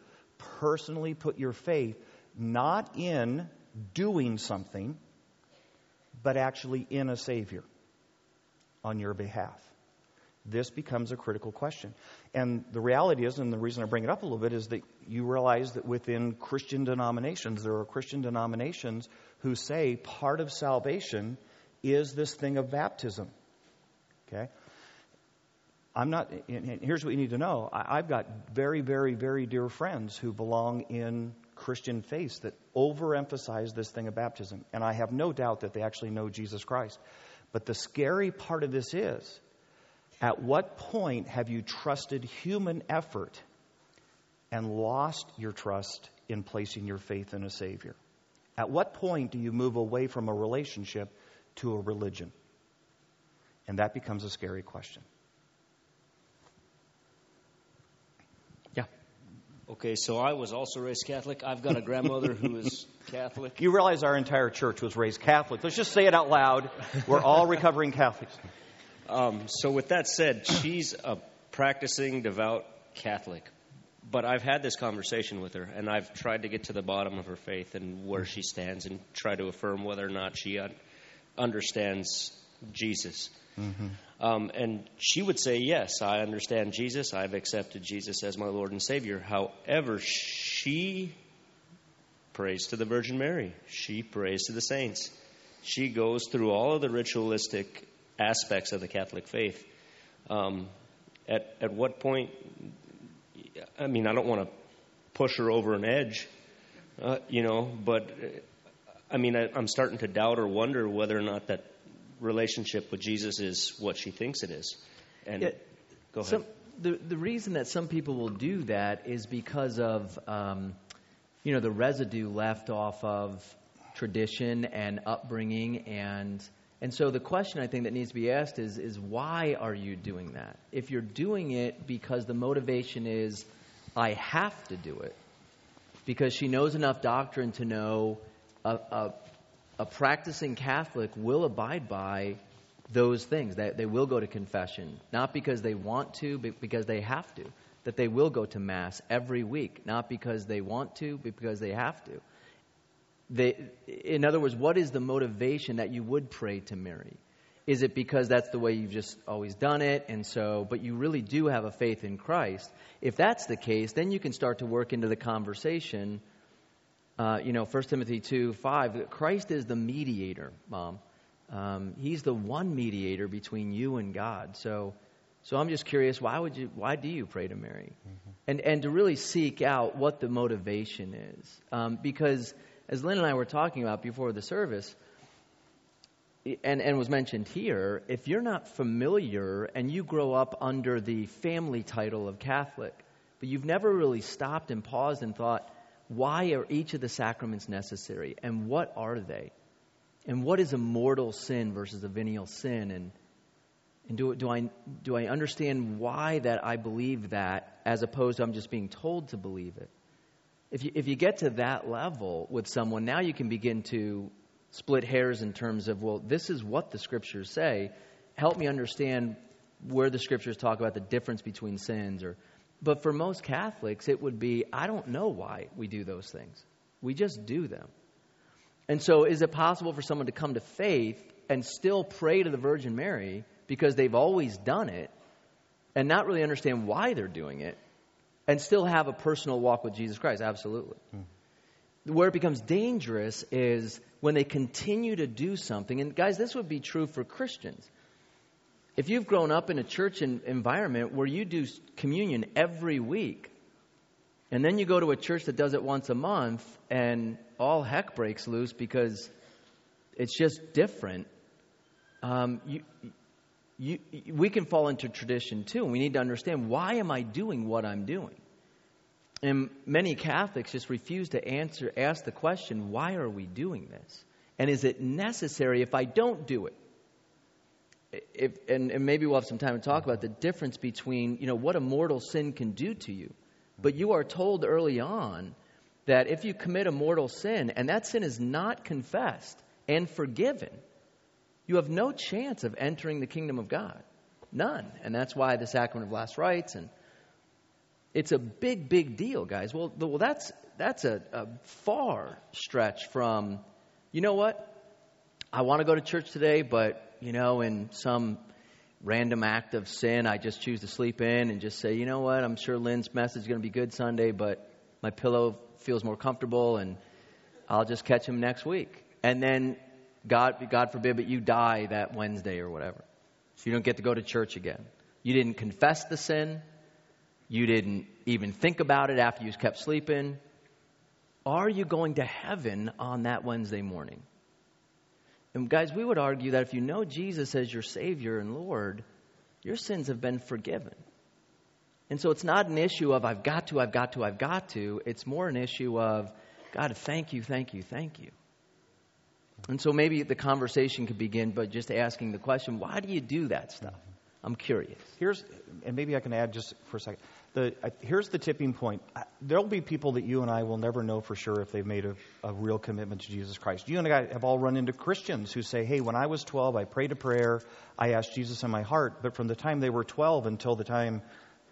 Speaker 2: personally put your faith not in doing something, but actually in a Savior on your behalf? This becomes a critical question. And the reality is, and the reason I bring it up a little bit, is that you realize that within Christian denominations, there are Christian denominations who say part of salvation is this thing of baptism. Okay? I'm not, and here's what you need to know I've got very, very, very dear friends who belong in Christian faiths that overemphasize this thing of baptism. And I have no doubt that they actually know Jesus Christ. But the scary part of this is at what point have you trusted human effort and lost your trust in placing your faith in a Savior? At what point do you move away from a relationship to a religion? And that becomes a scary question.
Speaker 9: Okay, so I was also raised Catholic. I've got a grandmother who is [laughs] Catholic.
Speaker 2: You realize our entire church was raised Catholic. Let's just say it out loud. We're all recovering Catholics.
Speaker 9: Um, so, with that said, she's a practicing devout Catholic. But I've had this conversation with her, and I've tried to get to the bottom of her faith and where she stands and try to affirm whether or not she un- understands Jesus. Um, and she would say, Yes, I understand Jesus. I've accepted Jesus as my Lord and Savior. However, she prays to the Virgin Mary, she prays to the saints. She goes through all of the ritualistic aspects of the Catholic faith. Um, at, at what point, I mean, I don't want to push her over an edge, uh, you know. But uh, I mean, I, I'm starting to doubt or wonder whether or not that relationship with Jesus is what she thinks it is. And
Speaker 1: Yeah,
Speaker 9: go ahead.
Speaker 1: Some, the the reason that some people will do that is because of um, you know the residue left off of tradition and upbringing and and so the question I think that needs to be asked is is why are you doing that? If you're doing it because the motivation is I have to do it because she knows enough doctrine to know a, a, a practicing Catholic will abide by those things. That they will go to confession, not because they want to, but because they have to. That they will go to Mass every week, not because they want to, but because they have to. They, in other words, what is the motivation that you would pray to Mary? Is it because that's the way you've just always done it, and so, but you really do have a faith in Christ? If that's the case, then you can start to work into the conversation. Uh, you know, 1 Timothy 2 5, that Christ is the mediator, Mom. Um, he's the one mediator between you and God. So, so I'm just curious, why would you? Why do you pray to Mary? And and to really seek out what the motivation is, um, because as Lynn and I were talking about before the service, and and was mentioned here, if you're not familiar and you grow up under the family title of Catholic, but you've never really stopped and paused and thought, why are each of the sacraments necessary, and what are they? and what is a mortal sin versus a venial sin and and do, do I do I understand why that I believe that as opposed to I'm just being told to believe it? If you if you get to that level with someone, now you can begin to split hairs in terms of well, this is what the scriptures say. Help me understand where the scriptures talk about the difference between sins or but for most Catholics it would be I don't know why we do those things. We just do them. And so, is it possible for someone to come to faith and still pray to the Virgin Mary because they've always done it and not really understand why they're doing it and still have a personal walk with Jesus Christ? Absolutely. Hmm. Where it becomes dangerous is when they continue to do something. And, guys, this would be true for Christians. If you've grown up in a church en- environment where you do communion every week, and then you go to a church that does it once a month, and all heck breaks loose because it's just different. Um, you, you, we can fall into tradition too, we need to understand why am I doing what I'm doing? And many Catholics just refuse to answer, ask the question, why are we doing this? And is it necessary if I don't do it? If, and, and maybe we'll have some time to talk about the difference between, you know, what a mortal sin can do to you. But you are told early on that if you commit a mortal sin and that sin is not confessed and forgiven, you have no chance of entering the kingdom of God. None. And that's why the sacrament of last rites and it's a big, big deal, guys. Well, well that's that's a, a far stretch from, you know what? I want to go to church today, but you know, in some random act of sin, I just choose to sleep in and just say, you know what? I'm sure Lynn's message is going to be good Sunday, but my pillow feels more comfortable, and I'll just catch him next week. And then, God, God forbid, but you die that Wednesday or whatever, so you don't get to go to church again. You didn't confess the sin. You didn't even think about it after you kept sleeping. Are you going to heaven on that Wednesday morning? And guys, we would argue that if you know Jesus as your Savior and Lord, your sins have been forgiven. And so it's not an issue of I've got to, I've got to, I've got to. It's more an issue of God, thank you, thank you, thank you. And so maybe the conversation could begin by just asking the question, why do you do that stuff? I'm curious.
Speaker 2: Here's, and maybe I can add just for a second. The, uh, here's the tipping point. There'll be people that you and I will never know for sure if they've made a, a real commitment to Jesus Christ. You and I have all run into Christians who say, hey, when I was 12, I prayed a prayer, I asked Jesus in my heart, but from the time they were 12 until the time,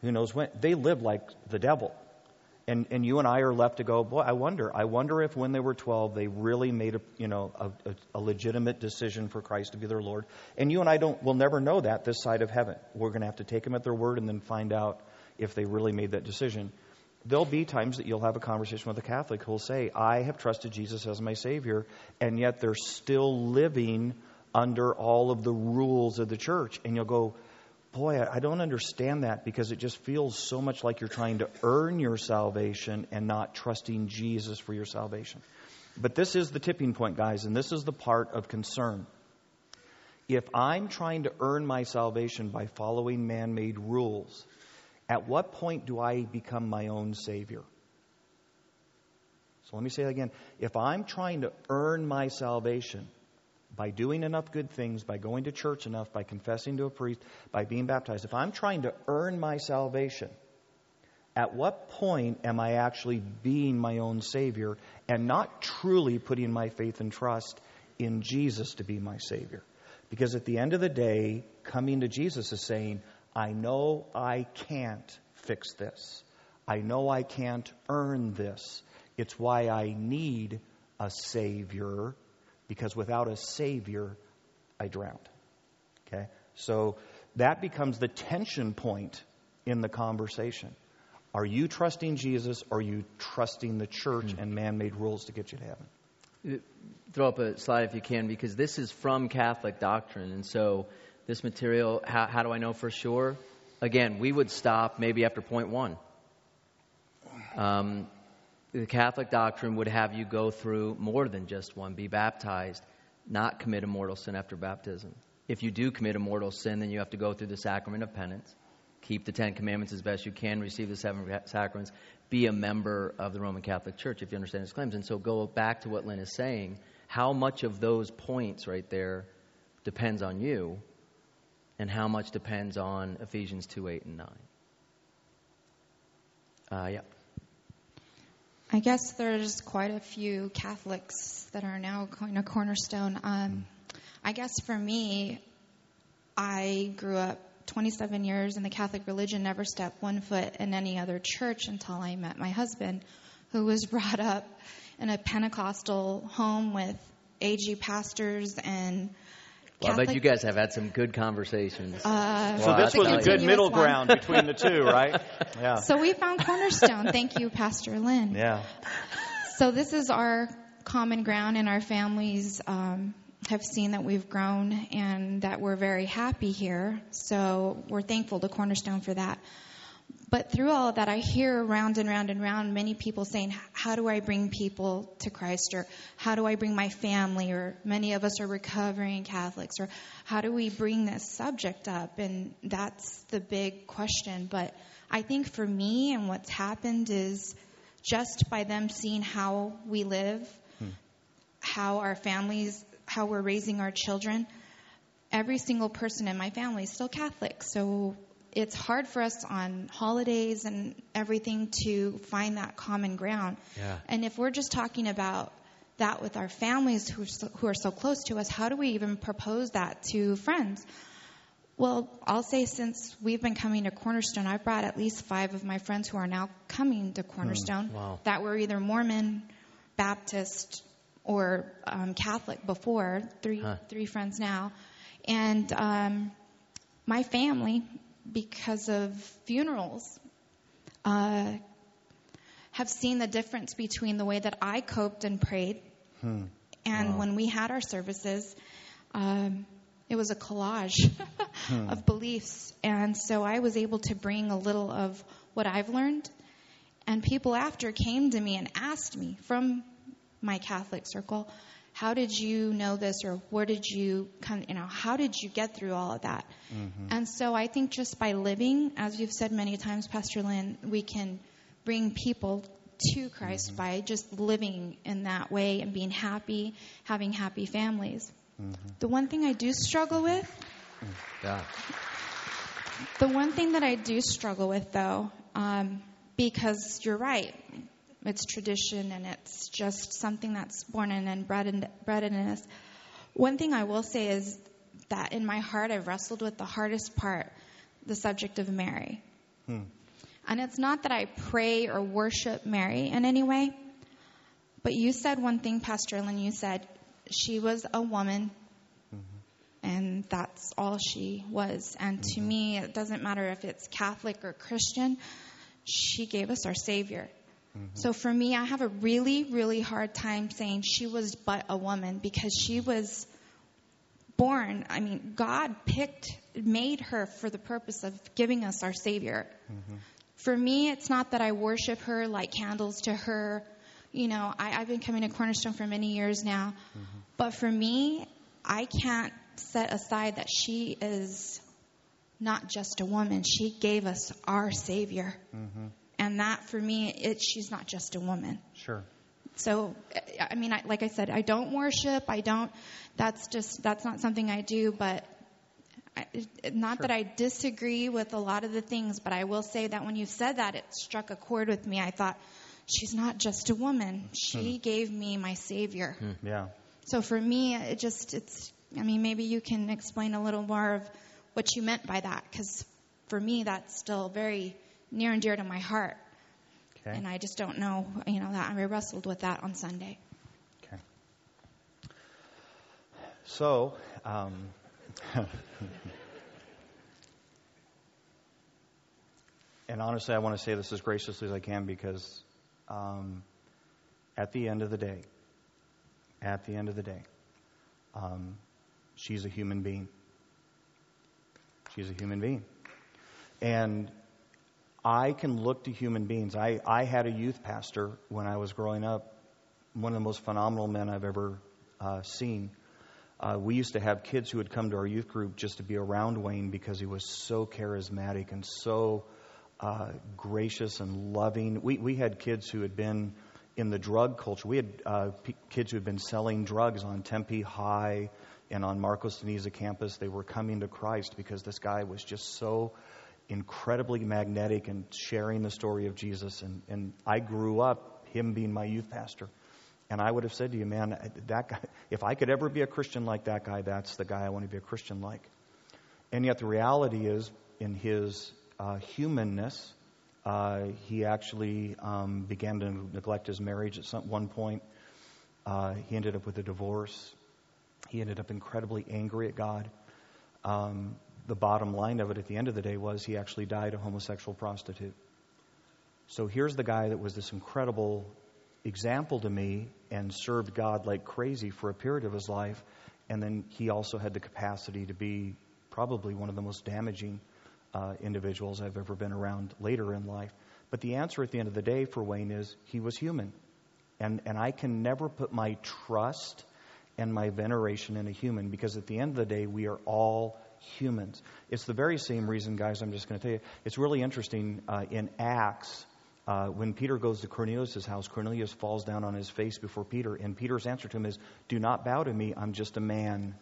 Speaker 2: who knows when, they lived like the devil. And, and you and I are left to go, boy, I wonder. I wonder if when they were 12, they really made a, you know, a, a, a legitimate decision for Christ to be their Lord. And you and I don't, will never know that this side of heaven. We're going to have to take them at their word and then find out if they really made that decision. There'll be times that you'll have a conversation with a Catholic who'll say, I have trusted Jesus as my Savior, and yet they're still living under all of the rules of the church. And you'll go, boy, I don't understand that because it just feels so much like you're trying to earn your salvation and not trusting Jesus for your salvation. But this is the tipping point, guys, and this is the part of concern. If I'm trying to earn my salvation by following man made rules, at what point do I become my own Savior? So let me say that again. If I'm trying to earn my salvation by doing enough good things, by going to church enough, by confessing to a priest, by being baptized, if I'm trying to earn my salvation, at what point am I actually being my own Savior and not truly putting my faith and trust in Jesus to be my Savior? Because at the end of the day, coming to Jesus is saying, I know I can't fix this. I know I can't earn this. It's why I need a Savior, because without a Savior, I drowned. Okay? So that becomes the tension point in the conversation. Are you trusting Jesus or are you trusting the church mm-hmm. and man made rules to get you to heaven?
Speaker 1: Throw up a slide if you can, because this is from Catholic doctrine. And so this material, how, how do I know for sure? Again, we would stop maybe after point one. Um, the Catholic doctrine would have you go through more than just one, be baptized, not commit a mortal sin after baptism. If you do commit a mortal sin, then you have to go through the sacrament of penance, keep the Ten Commandments as best you can, receive the seven sacraments, be a member of the Roman Catholic Church if you understand his claims. And so go back to what Lynn is saying. How much of those points right there depends on you, and how much depends on Ephesians 2 8 and 9? Uh, yeah.
Speaker 10: I guess there's quite a few Catholics that are now going to Cornerstone. Um, I guess for me, I grew up 27 years in the Catholic religion, never stepped one foot in any other church until I met my husband, who was [laughs] brought up in a Pentecostal home with AG pastors and
Speaker 1: well, I bet you guys have had some good conversations.
Speaker 10: Uh,
Speaker 2: so this was a good middle one. ground between the two, right? [laughs]
Speaker 10: Yeah. So we found Cornerstone. Thank you, Pastor Lynn.
Speaker 2: Yeah.
Speaker 10: So this is our common ground, and our families um, have seen that we've grown and that we're very happy here. So we're thankful to Cornerstone for that. But through all of that, I hear round and round and round many people saying, How do I bring people to Christ? Or how do I bring my family? Or many of us are recovering Catholics. Or how do we bring this subject up? And that's the big question. But I think for me and what's happened is just by them seeing how we live, hmm. how our families, how we're raising our children, every single person in my family is still Catholic. So it's hard for us on holidays and everything to find that common ground.
Speaker 1: Yeah.
Speaker 10: And if we're just talking about that with our families who are, so, who are so close to us, how do we even propose that to friends? Well, I'll say since we've been coming to Cornerstone, I've brought at least five of my friends who are now coming to Cornerstone
Speaker 1: hmm. wow.
Speaker 10: that were either Mormon, Baptist, or um, Catholic before. Three huh. three friends now, and um, my family because of funerals uh, have seen the difference between the way that I coped and prayed hmm. and wow. when we had our services. Um, it was a collage [laughs] hmm. of beliefs. And so I was able to bring a little of what I've learned. And people after came to me and asked me from my Catholic circle, how did you know this or where did you kind you know how did you get through all of that mm-hmm. and so i think just by living as you've said many times pastor lynn we can bring people to christ mm-hmm. by just living in that way and being happy having happy families mm-hmm. the one thing i do struggle with
Speaker 1: yeah.
Speaker 10: the one thing that i do struggle with though um, because you're right it's tradition and it's just something that's born in and bred in, bred in us. One thing I will say is that in my heart, I've wrestled with the hardest part, the subject of Mary. Hmm. And it's not that I pray or worship Mary in any way, but you said one thing, Pastor Lynn. You said she was a woman, mm-hmm. and that's all she was. And mm-hmm. to me, it doesn't matter if it's Catholic or Christian, she gave us our Savior. Mm-hmm. So for me, I have a really, really hard time saying she was but a woman because she was born, I mean, God picked, made her for the purpose of giving us our Savior.
Speaker 2: Mm-hmm.
Speaker 10: For me, it's not that I worship her, light candles to her. You know, I, I've been coming to Cornerstone for many years now.
Speaker 2: Mm-hmm.
Speaker 10: But for me, I can't set aside that she is not just a woman. She gave us our Savior.
Speaker 2: Mm-hmm.
Speaker 10: And that, for me, it, she's not just a woman.
Speaker 2: Sure.
Speaker 10: So, I mean, I, like I said, I don't worship. I don't. That's just that's not something I do. But I, not that I disagree with a lot of the things, but I will say that when you said that, it struck a chord with me. I thought, she's not just a woman. She
Speaker 2: Hmm.
Speaker 10: gave me my savior.
Speaker 2: Yeah.
Speaker 10: So for me, it just it's. I mean, maybe you can explain a little more of what you meant by that, because for me, that's still very near and dear to my heart.
Speaker 2: Okay.
Speaker 10: And I just don't know, you know, that I wrestled with that on Sunday.
Speaker 2: Okay. So, um, [laughs] and honestly, I want to say this as graciously as I can because um, at the end of the day, at the end of the day, um, she's a human being. She's a human being. And I can look to human beings. I, I had a youth pastor when I was growing up, one of the most phenomenal men I've ever uh, seen. Uh, we used to have kids who would come to our youth group just to be around Wayne because he was so charismatic and so uh, gracious and loving. We, we had kids who had been in the drug culture. We had uh, p- kids who had been selling drugs on Tempe High and on Marcos de Niza campus. They were coming to Christ because this guy was just so incredibly magnetic and sharing the story of Jesus. And, and I grew up, him being my youth pastor. And I would have said to you, man, that guy, if I could ever be a Christian like that guy, that's the guy I want to be a Christian like. And yet the reality is, in his uh, humanness, uh, he actually um, began to neglect his marriage at some, one point. Uh, he ended up with a divorce. He ended up incredibly angry at God. Um, the bottom line of it at the end of the day was he actually died a homosexual prostitute. So here's the guy that was this incredible example to me and served God like crazy for a period of his life. And then he also had the capacity to be probably one of the most damaging uh, individuals I've ever been around later in life. But the answer at the end of the day for Wayne is he was human. And, and I can never put my trust and my veneration in a human because at the end of the day, we are all humans. It's the very same reason, guys, I'm just going to tell you. It's really interesting uh, in Acts. Uh, when Peter goes to Cornelius' house, Cornelius falls down on his face before Peter, and Peter's answer to him is, Do not bow to me, I'm just a man.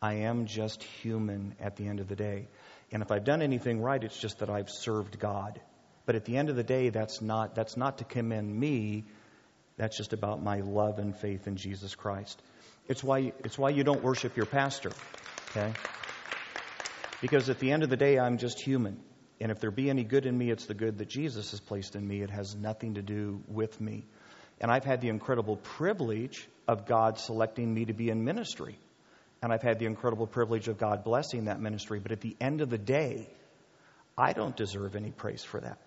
Speaker 2: I am just human at the end of the day. And if I've done anything right, it's just that I've served God. But at the end of the day, that's not, that's not to commend me. That's just about my love and faith in Jesus Christ. It's why, it's why you don't worship your pastor, okay? Because at the end of the day, I'm just human. And if there be any good in me, it's the good that Jesus has placed in me. It has nothing to do with me. And I've had the incredible privilege of God selecting me to be in ministry. And I've had the incredible privilege of God blessing that ministry. But at the end of the day, I don't deserve any praise for that.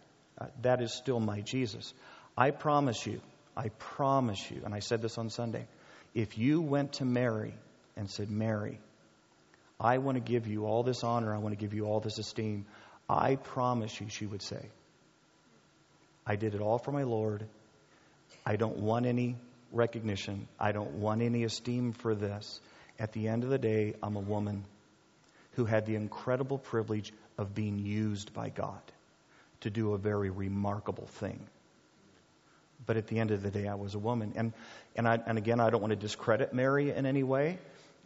Speaker 2: Uh, that is still my Jesus. I promise you, I promise you, and I said this on Sunday, if you went to Mary and said, Mary, I want to give you all this honor, I want to give you all this esteem, I promise you, she would say, I did it all for my Lord. I don't want any recognition. I don't want any esteem for this. At the end of the day, I'm a woman who had the incredible privilege of being used by God to do a very remarkable thing. But at the end of the day, I was a woman. And, and, I, and again, I don't want to discredit Mary in any way.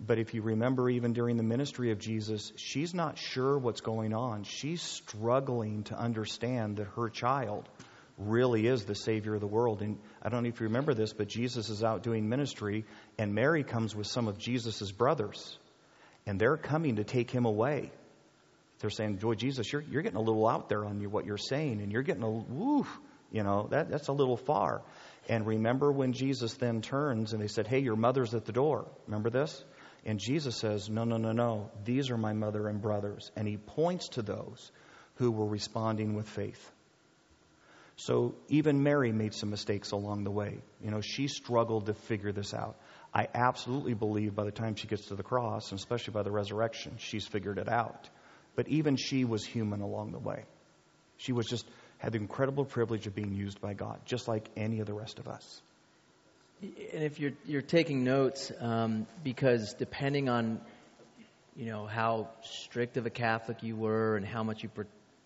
Speaker 2: But if you remember, even during the ministry of Jesus, she's not sure what's going on. She's struggling to understand that her child really is the Savior of the world. And I don't know if you remember this, but Jesus is out doing ministry, and Mary comes with some of Jesus' brothers, and they're coming to take him away. They're saying, Boy, Jesus, you're, you're getting a little out there on you, what you're saying, and you're getting a, woo, you know, that, that's a little far. And remember when Jesus then turns and they said, Hey, your mother's at the door. Remember this? And Jesus says, No, no, no, no. These are my mother and brothers. And he points to those who were responding with faith. So even Mary made some mistakes along the way. You know, she struggled to figure this out. I absolutely believe by the time she gets to the cross, and especially by the resurrection, she's figured it out. But even she was human along the way. She was just had the incredible privilege of being used by God, just like any of the rest of us.
Speaker 1: And if you're you're taking notes, um, because depending on you know how strict of a Catholic you were and how much you per-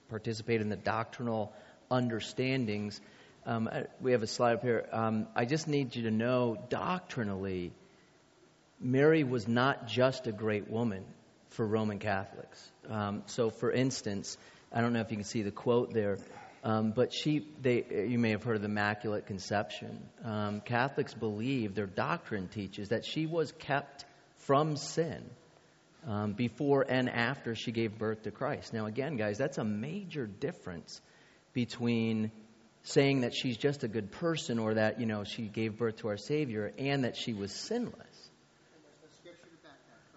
Speaker 1: participate in the doctrinal understandings, um, we have a slide up here. Um, I just need you to know doctrinally, Mary was not just a great woman for Roman Catholics. Um, so, for instance, I don't know if you can see the quote there, um, but she, they, you may have heard of the Immaculate Conception. Um, Catholics believe, their doctrine teaches, that she was kept from sin um, before and after she gave birth to Christ. Now, again, guys, that's a major difference between saying that she's just a good person or that, you know, she gave birth to our Savior and that she was sinless.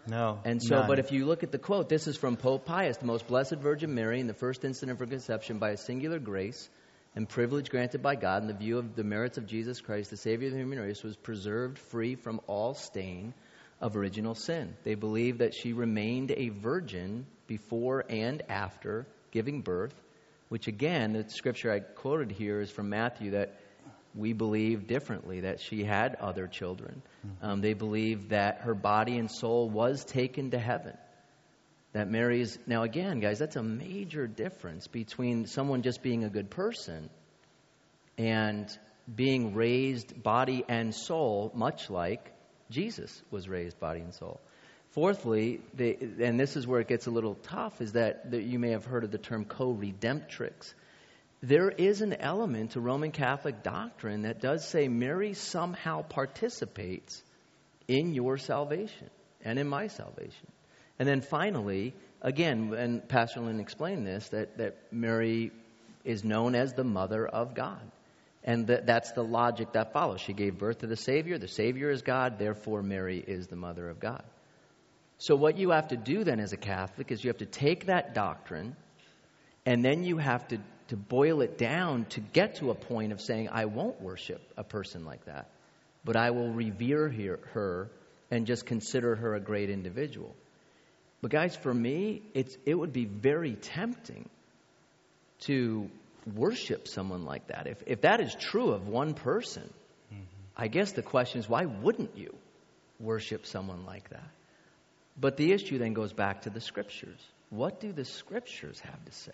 Speaker 2: No.
Speaker 1: And so,
Speaker 2: none.
Speaker 1: but if you look at the quote, this is from Pope Pius, the most blessed Virgin Mary, in the first instant of her conception, by a singular grace and privilege granted by God, in the view of the merits of Jesus Christ, the Savior of the human race, was preserved free from all stain of original sin. They believe that she remained a virgin before and after giving birth, which again, the scripture I quoted here is from Matthew that we believe differently, that she had other children. Um, they believe that her body and soul was taken to heaven. That Mary is, now again, guys, that's a major difference between someone just being a good person and being raised body and soul, much like Jesus was raised body and soul. Fourthly, they, and this is where it gets a little tough, is that, that you may have heard of the term co redemptrix. There is an element to Roman Catholic doctrine that does say Mary somehow participates in your salvation and in my salvation. And then finally, again, and Pastor Lynn explained this, that, that Mary is known as the mother of God. And that, that's the logic that follows. She gave birth to the Savior. The Savior is God. Therefore, Mary is the mother of God. So, what you have to do then as a Catholic is you have to take that doctrine and then you have to, to boil it down to get to a point of saying, I won't worship a person like that, but I will revere her and just consider her a great individual. But, guys, for me, it's, it would be very tempting to worship someone like that. If, if that is true of one person, mm-hmm. I guess the question is why wouldn't you worship someone like that? But the issue then goes back to the scriptures. What do the scriptures have to say?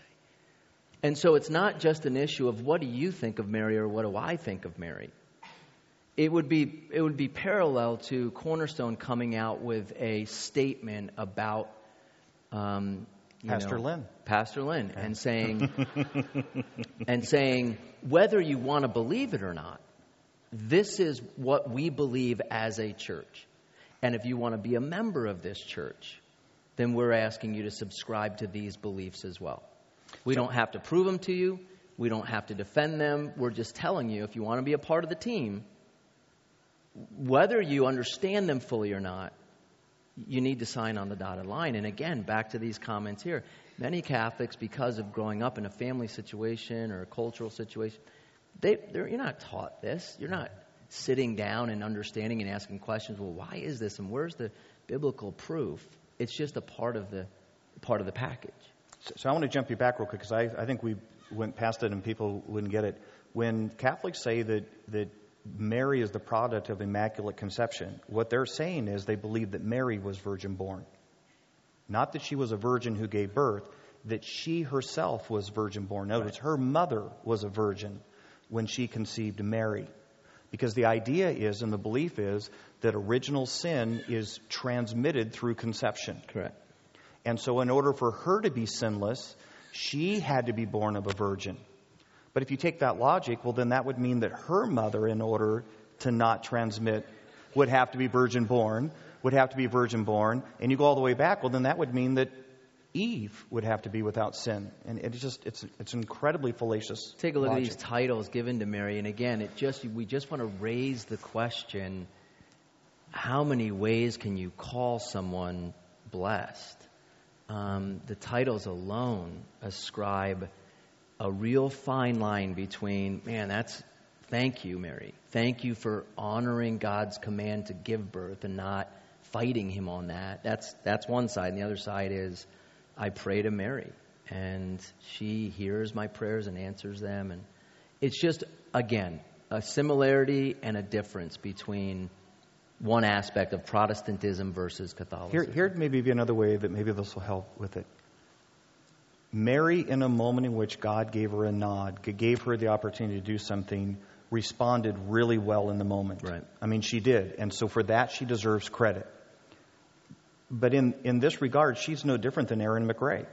Speaker 1: And so it's not just an issue of what do you think of Mary or what do I think of Mary. It would be it would be parallel to Cornerstone coming out with a statement about um,
Speaker 2: Pastor
Speaker 1: know,
Speaker 2: Lynn.
Speaker 1: Pastor Lynn, okay. and saying [laughs] and saying whether you want to believe it or not, this is what we believe as a church. And if you want to be a member of this church, then we're asking you to subscribe to these beliefs as well. We don't have to prove them to you. We don't have to defend them. We're just telling you if you want to be a part of the team, whether you understand them fully or not, you need to sign on the dotted line. And again, back to these comments here. Many Catholics, because of growing up in a family situation or a cultural situation, they, you're not taught this. You're not sitting down and understanding and asking questions. Well, why is this, and where's the biblical proof? It's just a part of the part of the package.
Speaker 2: So, I want to jump you back real quick because I, I think we went past it and people wouldn't get it. When Catholics say that that Mary is the product of immaculate conception, what they're saying is they believe that Mary was virgin born, not that she was a virgin who gave birth. That she herself was virgin born. Other words, her mother was a virgin when she conceived Mary. Because the idea is, and the belief is, that original sin is transmitted through conception.
Speaker 1: Correct.
Speaker 2: And so, in order for her to be sinless, she had to be born of a virgin. But if you take that logic, well, then that would mean that her mother, in order to not transmit, would have to be virgin born, would have to be virgin born. And you go all the way back, well, then that would mean that Eve would have to be without sin. And it's just it's it's incredibly fallacious.
Speaker 1: Take a look
Speaker 2: logic.
Speaker 1: at these titles given to Mary, and again, it just we just want to raise the question: How many ways can you call someone blessed? Um, the titles alone ascribe a real fine line between man, that's thank you, Mary. Thank you for honoring God's command to give birth and not fighting him on that. That's, that's one side. And the other side is, I pray to Mary, and she hears my prayers and answers them. And it's just, again, a similarity and a difference between one aspect of Protestantism versus Catholicism.
Speaker 2: Here, here maybe be another way that maybe this will help with it. Mary, in a moment in which God gave her a nod, gave her the opportunity to do something, responded really well in the moment.
Speaker 1: Right.
Speaker 2: I mean, she did. And so for that, she deserves credit. But in, in this regard, she's no different than Aaron McRae.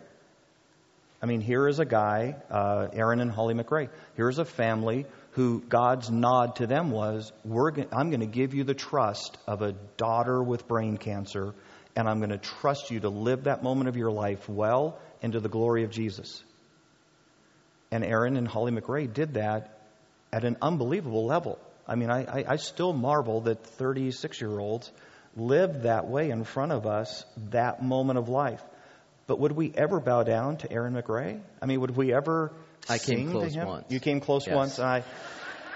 Speaker 2: I mean, here is a guy, uh, Aaron and Holly McRae. Here's a family who God's nod to them was, go- I'm going to give you the trust of a daughter with brain cancer, and I'm going to trust you to live that moment of your life well into the glory of Jesus. And Aaron and Holly McRae did that at an unbelievable level. I mean, I, I, I still marvel that 36 year olds lived that way in front of us that moment of life. But would we ever bow down to Aaron McRae? I mean, would we ever
Speaker 1: I came close once.
Speaker 2: You came close
Speaker 1: Yes.
Speaker 2: once, I,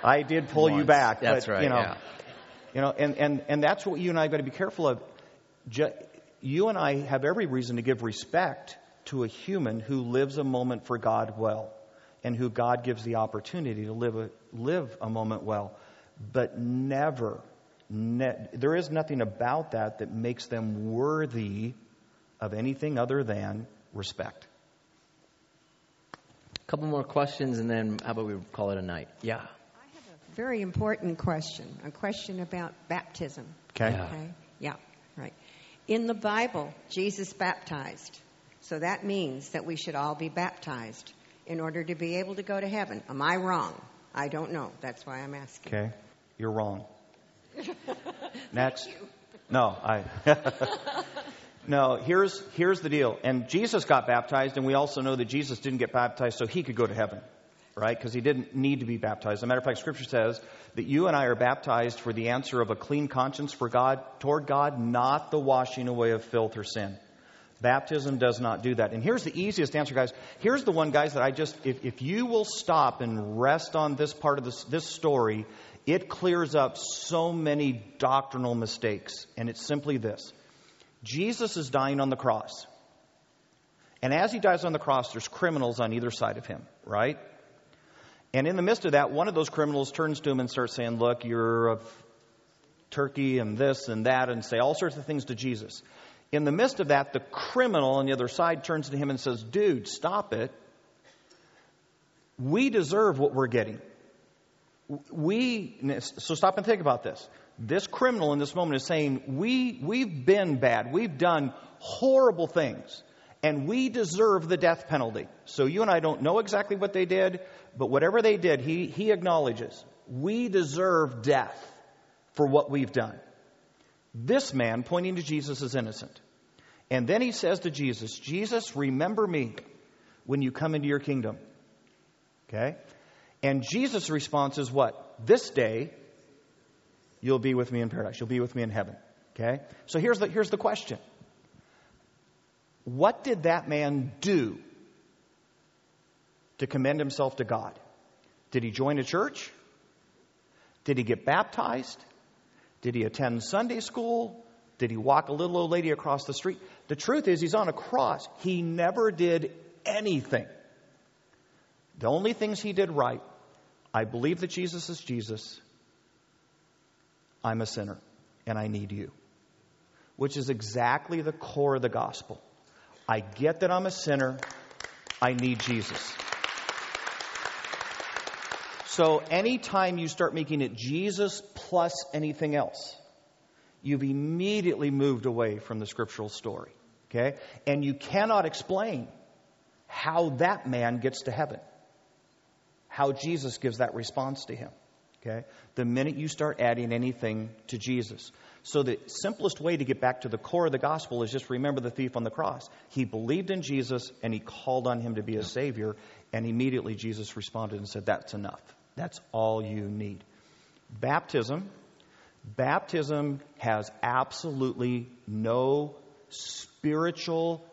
Speaker 2: I did pull you back.
Speaker 1: That's
Speaker 2: but,
Speaker 1: right,
Speaker 2: You know,
Speaker 1: yeah.
Speaker 2: you know, and, and, and that's what you and I have got to be careful of. Ju- you and I have every reason to give respect to a human who lives a moment for God well, and who God gives the opportunity to live a, live a moment well. But never, ne- there is nothing about that that makes them worthy of anything other than respect.
Speaker 1: A couple more questions, and then how about we call it a night? Yeah.
Speaker 11: I have a very important question. A question about baptism.
Speaker 2: Okay.
Speaker 1: Yeah.
Speaker 11: Okay. Yeah. Right. In the Bible, Jesus baptized. So that means that we should all be baptized in order to be able to go to heaven. Am I wrong? I don't know. That's why I'm asking.
Speaker 2: Okay, you're wrong. [laughs] Next. No, I. [laughs] [laughs] no, here's here's the deal. And Jesus got baptized, and we also know that Jesus didn't get baptized so he could go to heaven, right? Because he didn't need to be baptized. As a matter of fact, Scripture says that you and I are baptized for the answer of a clean conscience for God toward God, not the washing away of filth or sin. Baptism does not do that. And here's the easiest answer, guys. Here's the one, guys, that I just, if, if you will stop and rest on this part of this, this story, it clears up so many doctrinal mistakes. And it's simply this Jesus is dying on the cross. And as he dies on the cross, there's criminals on either side of him, right? And in the midst of that, one of those criminals turns to him and starts saying, Look, you're of Turkey and this and that, and say all sorts of things to Jesus. In the midst of that, the criminal on the other side turns to him and says, Dude, stop it. We deserve what we're getting. We, so stop and think about this. This criminal in this moment is saying, we, We've been bad. We've done horrible things. And we deserve the death penalty. So you and I don't know exactly what they did, but whatever they did, he, he acknowledges. We deserve death for what we've done. This man, pointing to Jesus, is innocent. And then he says to Jesus, Jesus, remember me when you come into your kingdom. Okay? And Jesus' response is what? This day, you'll be with me in paradise. You'll be with me in heaven. Okay? So here's the, here's the question What did that man do to commend himself to God? Did he join a church? Did he get baptized? Did he attend Sunday school? Did he walk a little old lady across the street? The truth is, he's on a cross. He never did anything. The only things he did right I believe that Jesus is Jesus. I'm a sinner, and I need you. Which is exactly the core of the gospel. I get that I'm a sinner. I need Jesus. So anytime you start making it Jesus plus anything else, you've immediately moved away from the scriptural story. Okay? And you cannot explain how that man gets to heaven. How Jesus gives that response to him. Okay? The minute you start adding anything to Jesus. So the simplest way to get back to the core of the gospel is just remember the thief on the cross. He believed in Jesus and he called on him to be a savior, and immediately Jesus responded and said, That's enough. That's all you need. Baptism, baptism has absolutely no spiritual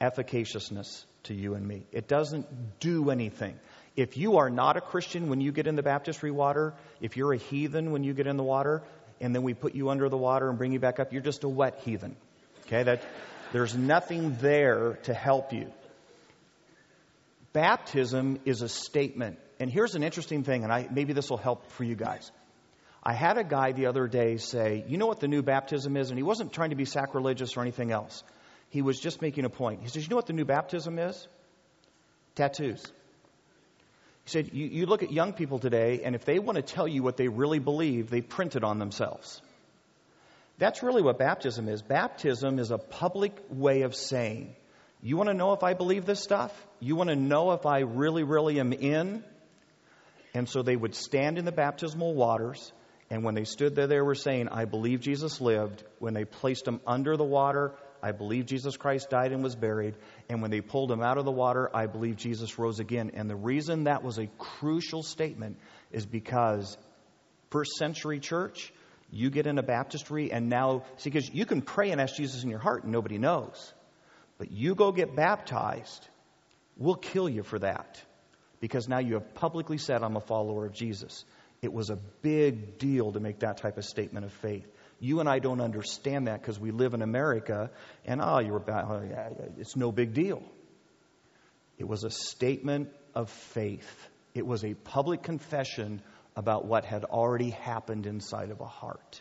Speaker 2: efficaciousness to you and me. It doesn't do anything. If you are not a Christian when you get in the baptistry water, if you're a heathen when you get in the water, and then we put you under the water and bring you back up, you're just a wet heathen. Okay, that there's nothing there to help you. Baptism is a statement. And here's an interesting thing, and I, maybe this will help for you guys. I had a guy the other day say, You know what the new baptism is? And he wasn't trying to be sacrilegious or anything else. He was just making a point. He says, You know what the new baptism is? Tattoos. Said, you, you look at young people today, and if they want to tell you what they really believe, they print it on themselves. That's really what baptism is. Baptism is a public way of saying, You want to know if I believe this stuff? You want to know if I really, really am in? And so they would stand in the baptismal waters, and when they stood there, they were saying, I believe Jesus lived. When they placed them under the water, I believe Jesus Christ died and was buried. And when they pulled him out of the water, I believe Jesus rose again. And the reason that was a crucial statement is because first century church, you get in a baptistry and now, see, because you can pray and ask Jesus in your heart and nobody knows. But you go get baptized, we'll kill you for that. Because now you have publicly said, I'm a follower of Jesus. It was a big deal to make that type of statement of faith. You and I don't understand that because we live in America and, oh, you're about, oh, it's no big deal. It was a statement of faith, it was a public confession about what had already happened inside of a heart.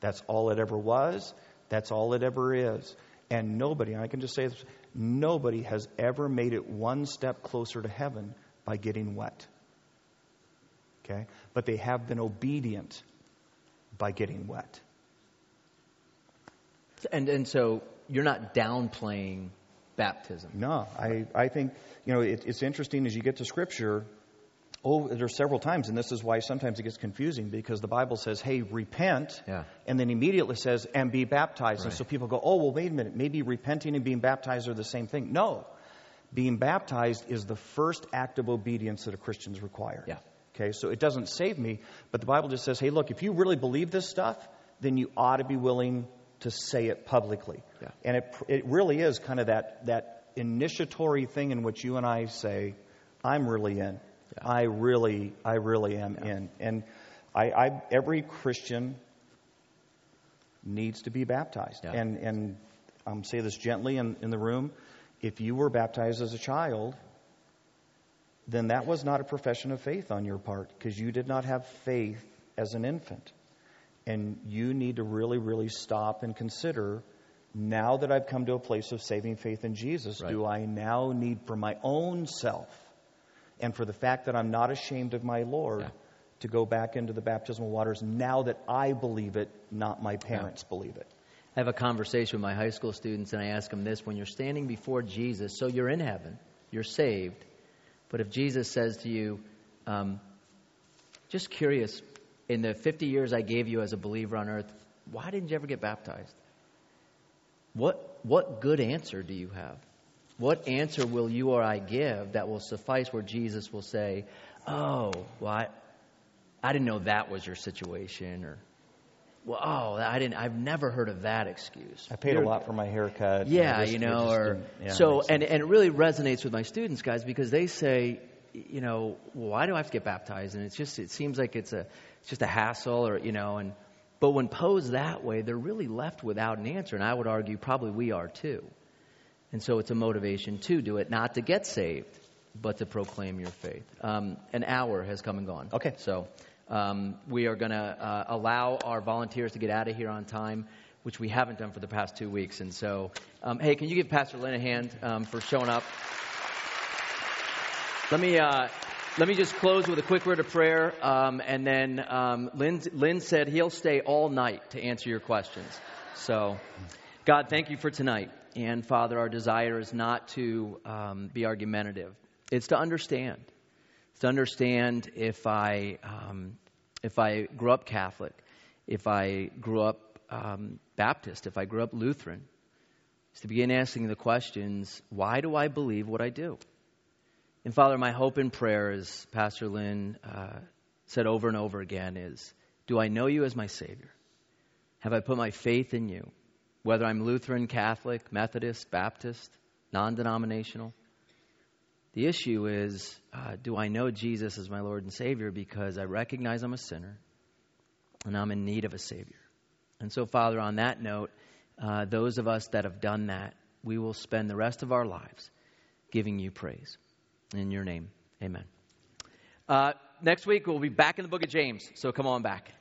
Speaker 2: That's all it ever was, that's all it ever is. And nobody, and I can just say this, nobody has ever made it one step closer to heaven by getting wet. Okay? But they have been obedient by getting wet.
Speaker 1: And, and so you're not downplaying baptism.
Speaker 2: No, I, I think, you know, it, it's interesting as you get to Scripture. Oh, there's several times, and this is why sometimes it gets confusing because the Bible says, hey, repent,
Speaker 1: yeah.
Speaker 2: and then immediately says, and be baptized.
Speaker 1: Right.
Speaker 2: And so people go, oh, well, wait a minute, maybe repenting and being baptized are the same thing. No. Being baptized is the first act of obedience that a Christian's required.
Speaker 1: Yeah.
Speaker 2: Okay, so it doesn't save me, but the Bible just says, hey, look, if you really believe this stuff, then you ought to be willing to say it publicly.
Speaker 1: Yeah.
Speaker 2: And it, it really is kind of that, that initiatory thing in which you and I say, I'm really in.
Speaker 1: Yeah.
Speaker 2: I really, I really am
Speaker 1: Yeah.
Speaker 2: in. And I, I, every Christian needs to be baptized. And, and I'm say this gently in, in the room. If you were baptized as a child, then that was not a profession of faith on your part because you did not have faith as an infant. And you need to really, really stop and consider now that I've come to a place of saving faith in Jesus,
Speaker 1: Right.
Speaker 2: do I now need for my own self and for the fact that I'm not ashamed of my Lord
Speaker 1: Yeah.
Speaker 2: to go back into the baptismal waters now that I believe it, not my parents believe it?
Speaker 1: I have a conversation with my high school students, and I ask them this when you're standing before Jesus, so you're in heaven, you're saved, but if Jesus says to you, um, just curious, in the 50 years I gave you as a believer on earth, why didn't you ever get baptized? What, what good answer do you have? What answer will you or I give that will suffice where Jesus will say, Oh, well, I, I didn't know that was your situation, or well, oh, I didn't. I've never heard of that excuse.
Speaker 2: I paid
Speaker 1: You're-
Speaker 2: a lot for my haircut.
Speaker 1: Yeah,
Speaker 2: This-
Speaker 1: you know, or
Speaker 2: yeah,
Speaker 1: so, and and it really resonates with my students, guys, because they say, you know, well, why do I have to get baptized? And it's just, it seems like it's a, it's just a hassle, or you know, and but when posed that way, they're really left without an answer, and I would argue probably we are too. And so it's a motivation to do it, not to get saved, but to proclaim your faith. Um, an hour has come and gone.
Speaker 2: Okay.
Speaker 1: So um, we are going to uh, allow our volunteers to get out of here on time, which we haven't done for the past two weeks. And so, um, hey, can you give Pastor Lynn a hand um, for showing up? Let me. Uh, let me just close with a quick word of prayer, um, and then um, Lynn, Lynn said he'll stay all night to answer your questions. So, God, thank you for tonight. And Father, our desire is not to um, be argumentative; it's to understand. It's to understand if I um, if I grew up Catholic, if I grew up um, Baptist, if I grew up Lutheran, is to begin asking the questions: Why do I believe what I do? And Father, my hope and prayer, as Pastor Lynn uh, said over and over again, is do I know you as my Savior? Have I put my faith in you? Whether I'm Lutheran, Catholic, Methodist, Baptist, non denominational? The issue is uh, do I know Jesus as my Lord and Savior because I recognize I'm a sinner and I'm in need of a Savior? And so, Father, on that note, uh, those of us that have done that, we will spend the rest of our lives giving you praise. In your name, amen. Uh, next week, we'll be back in the book of James, so come on back.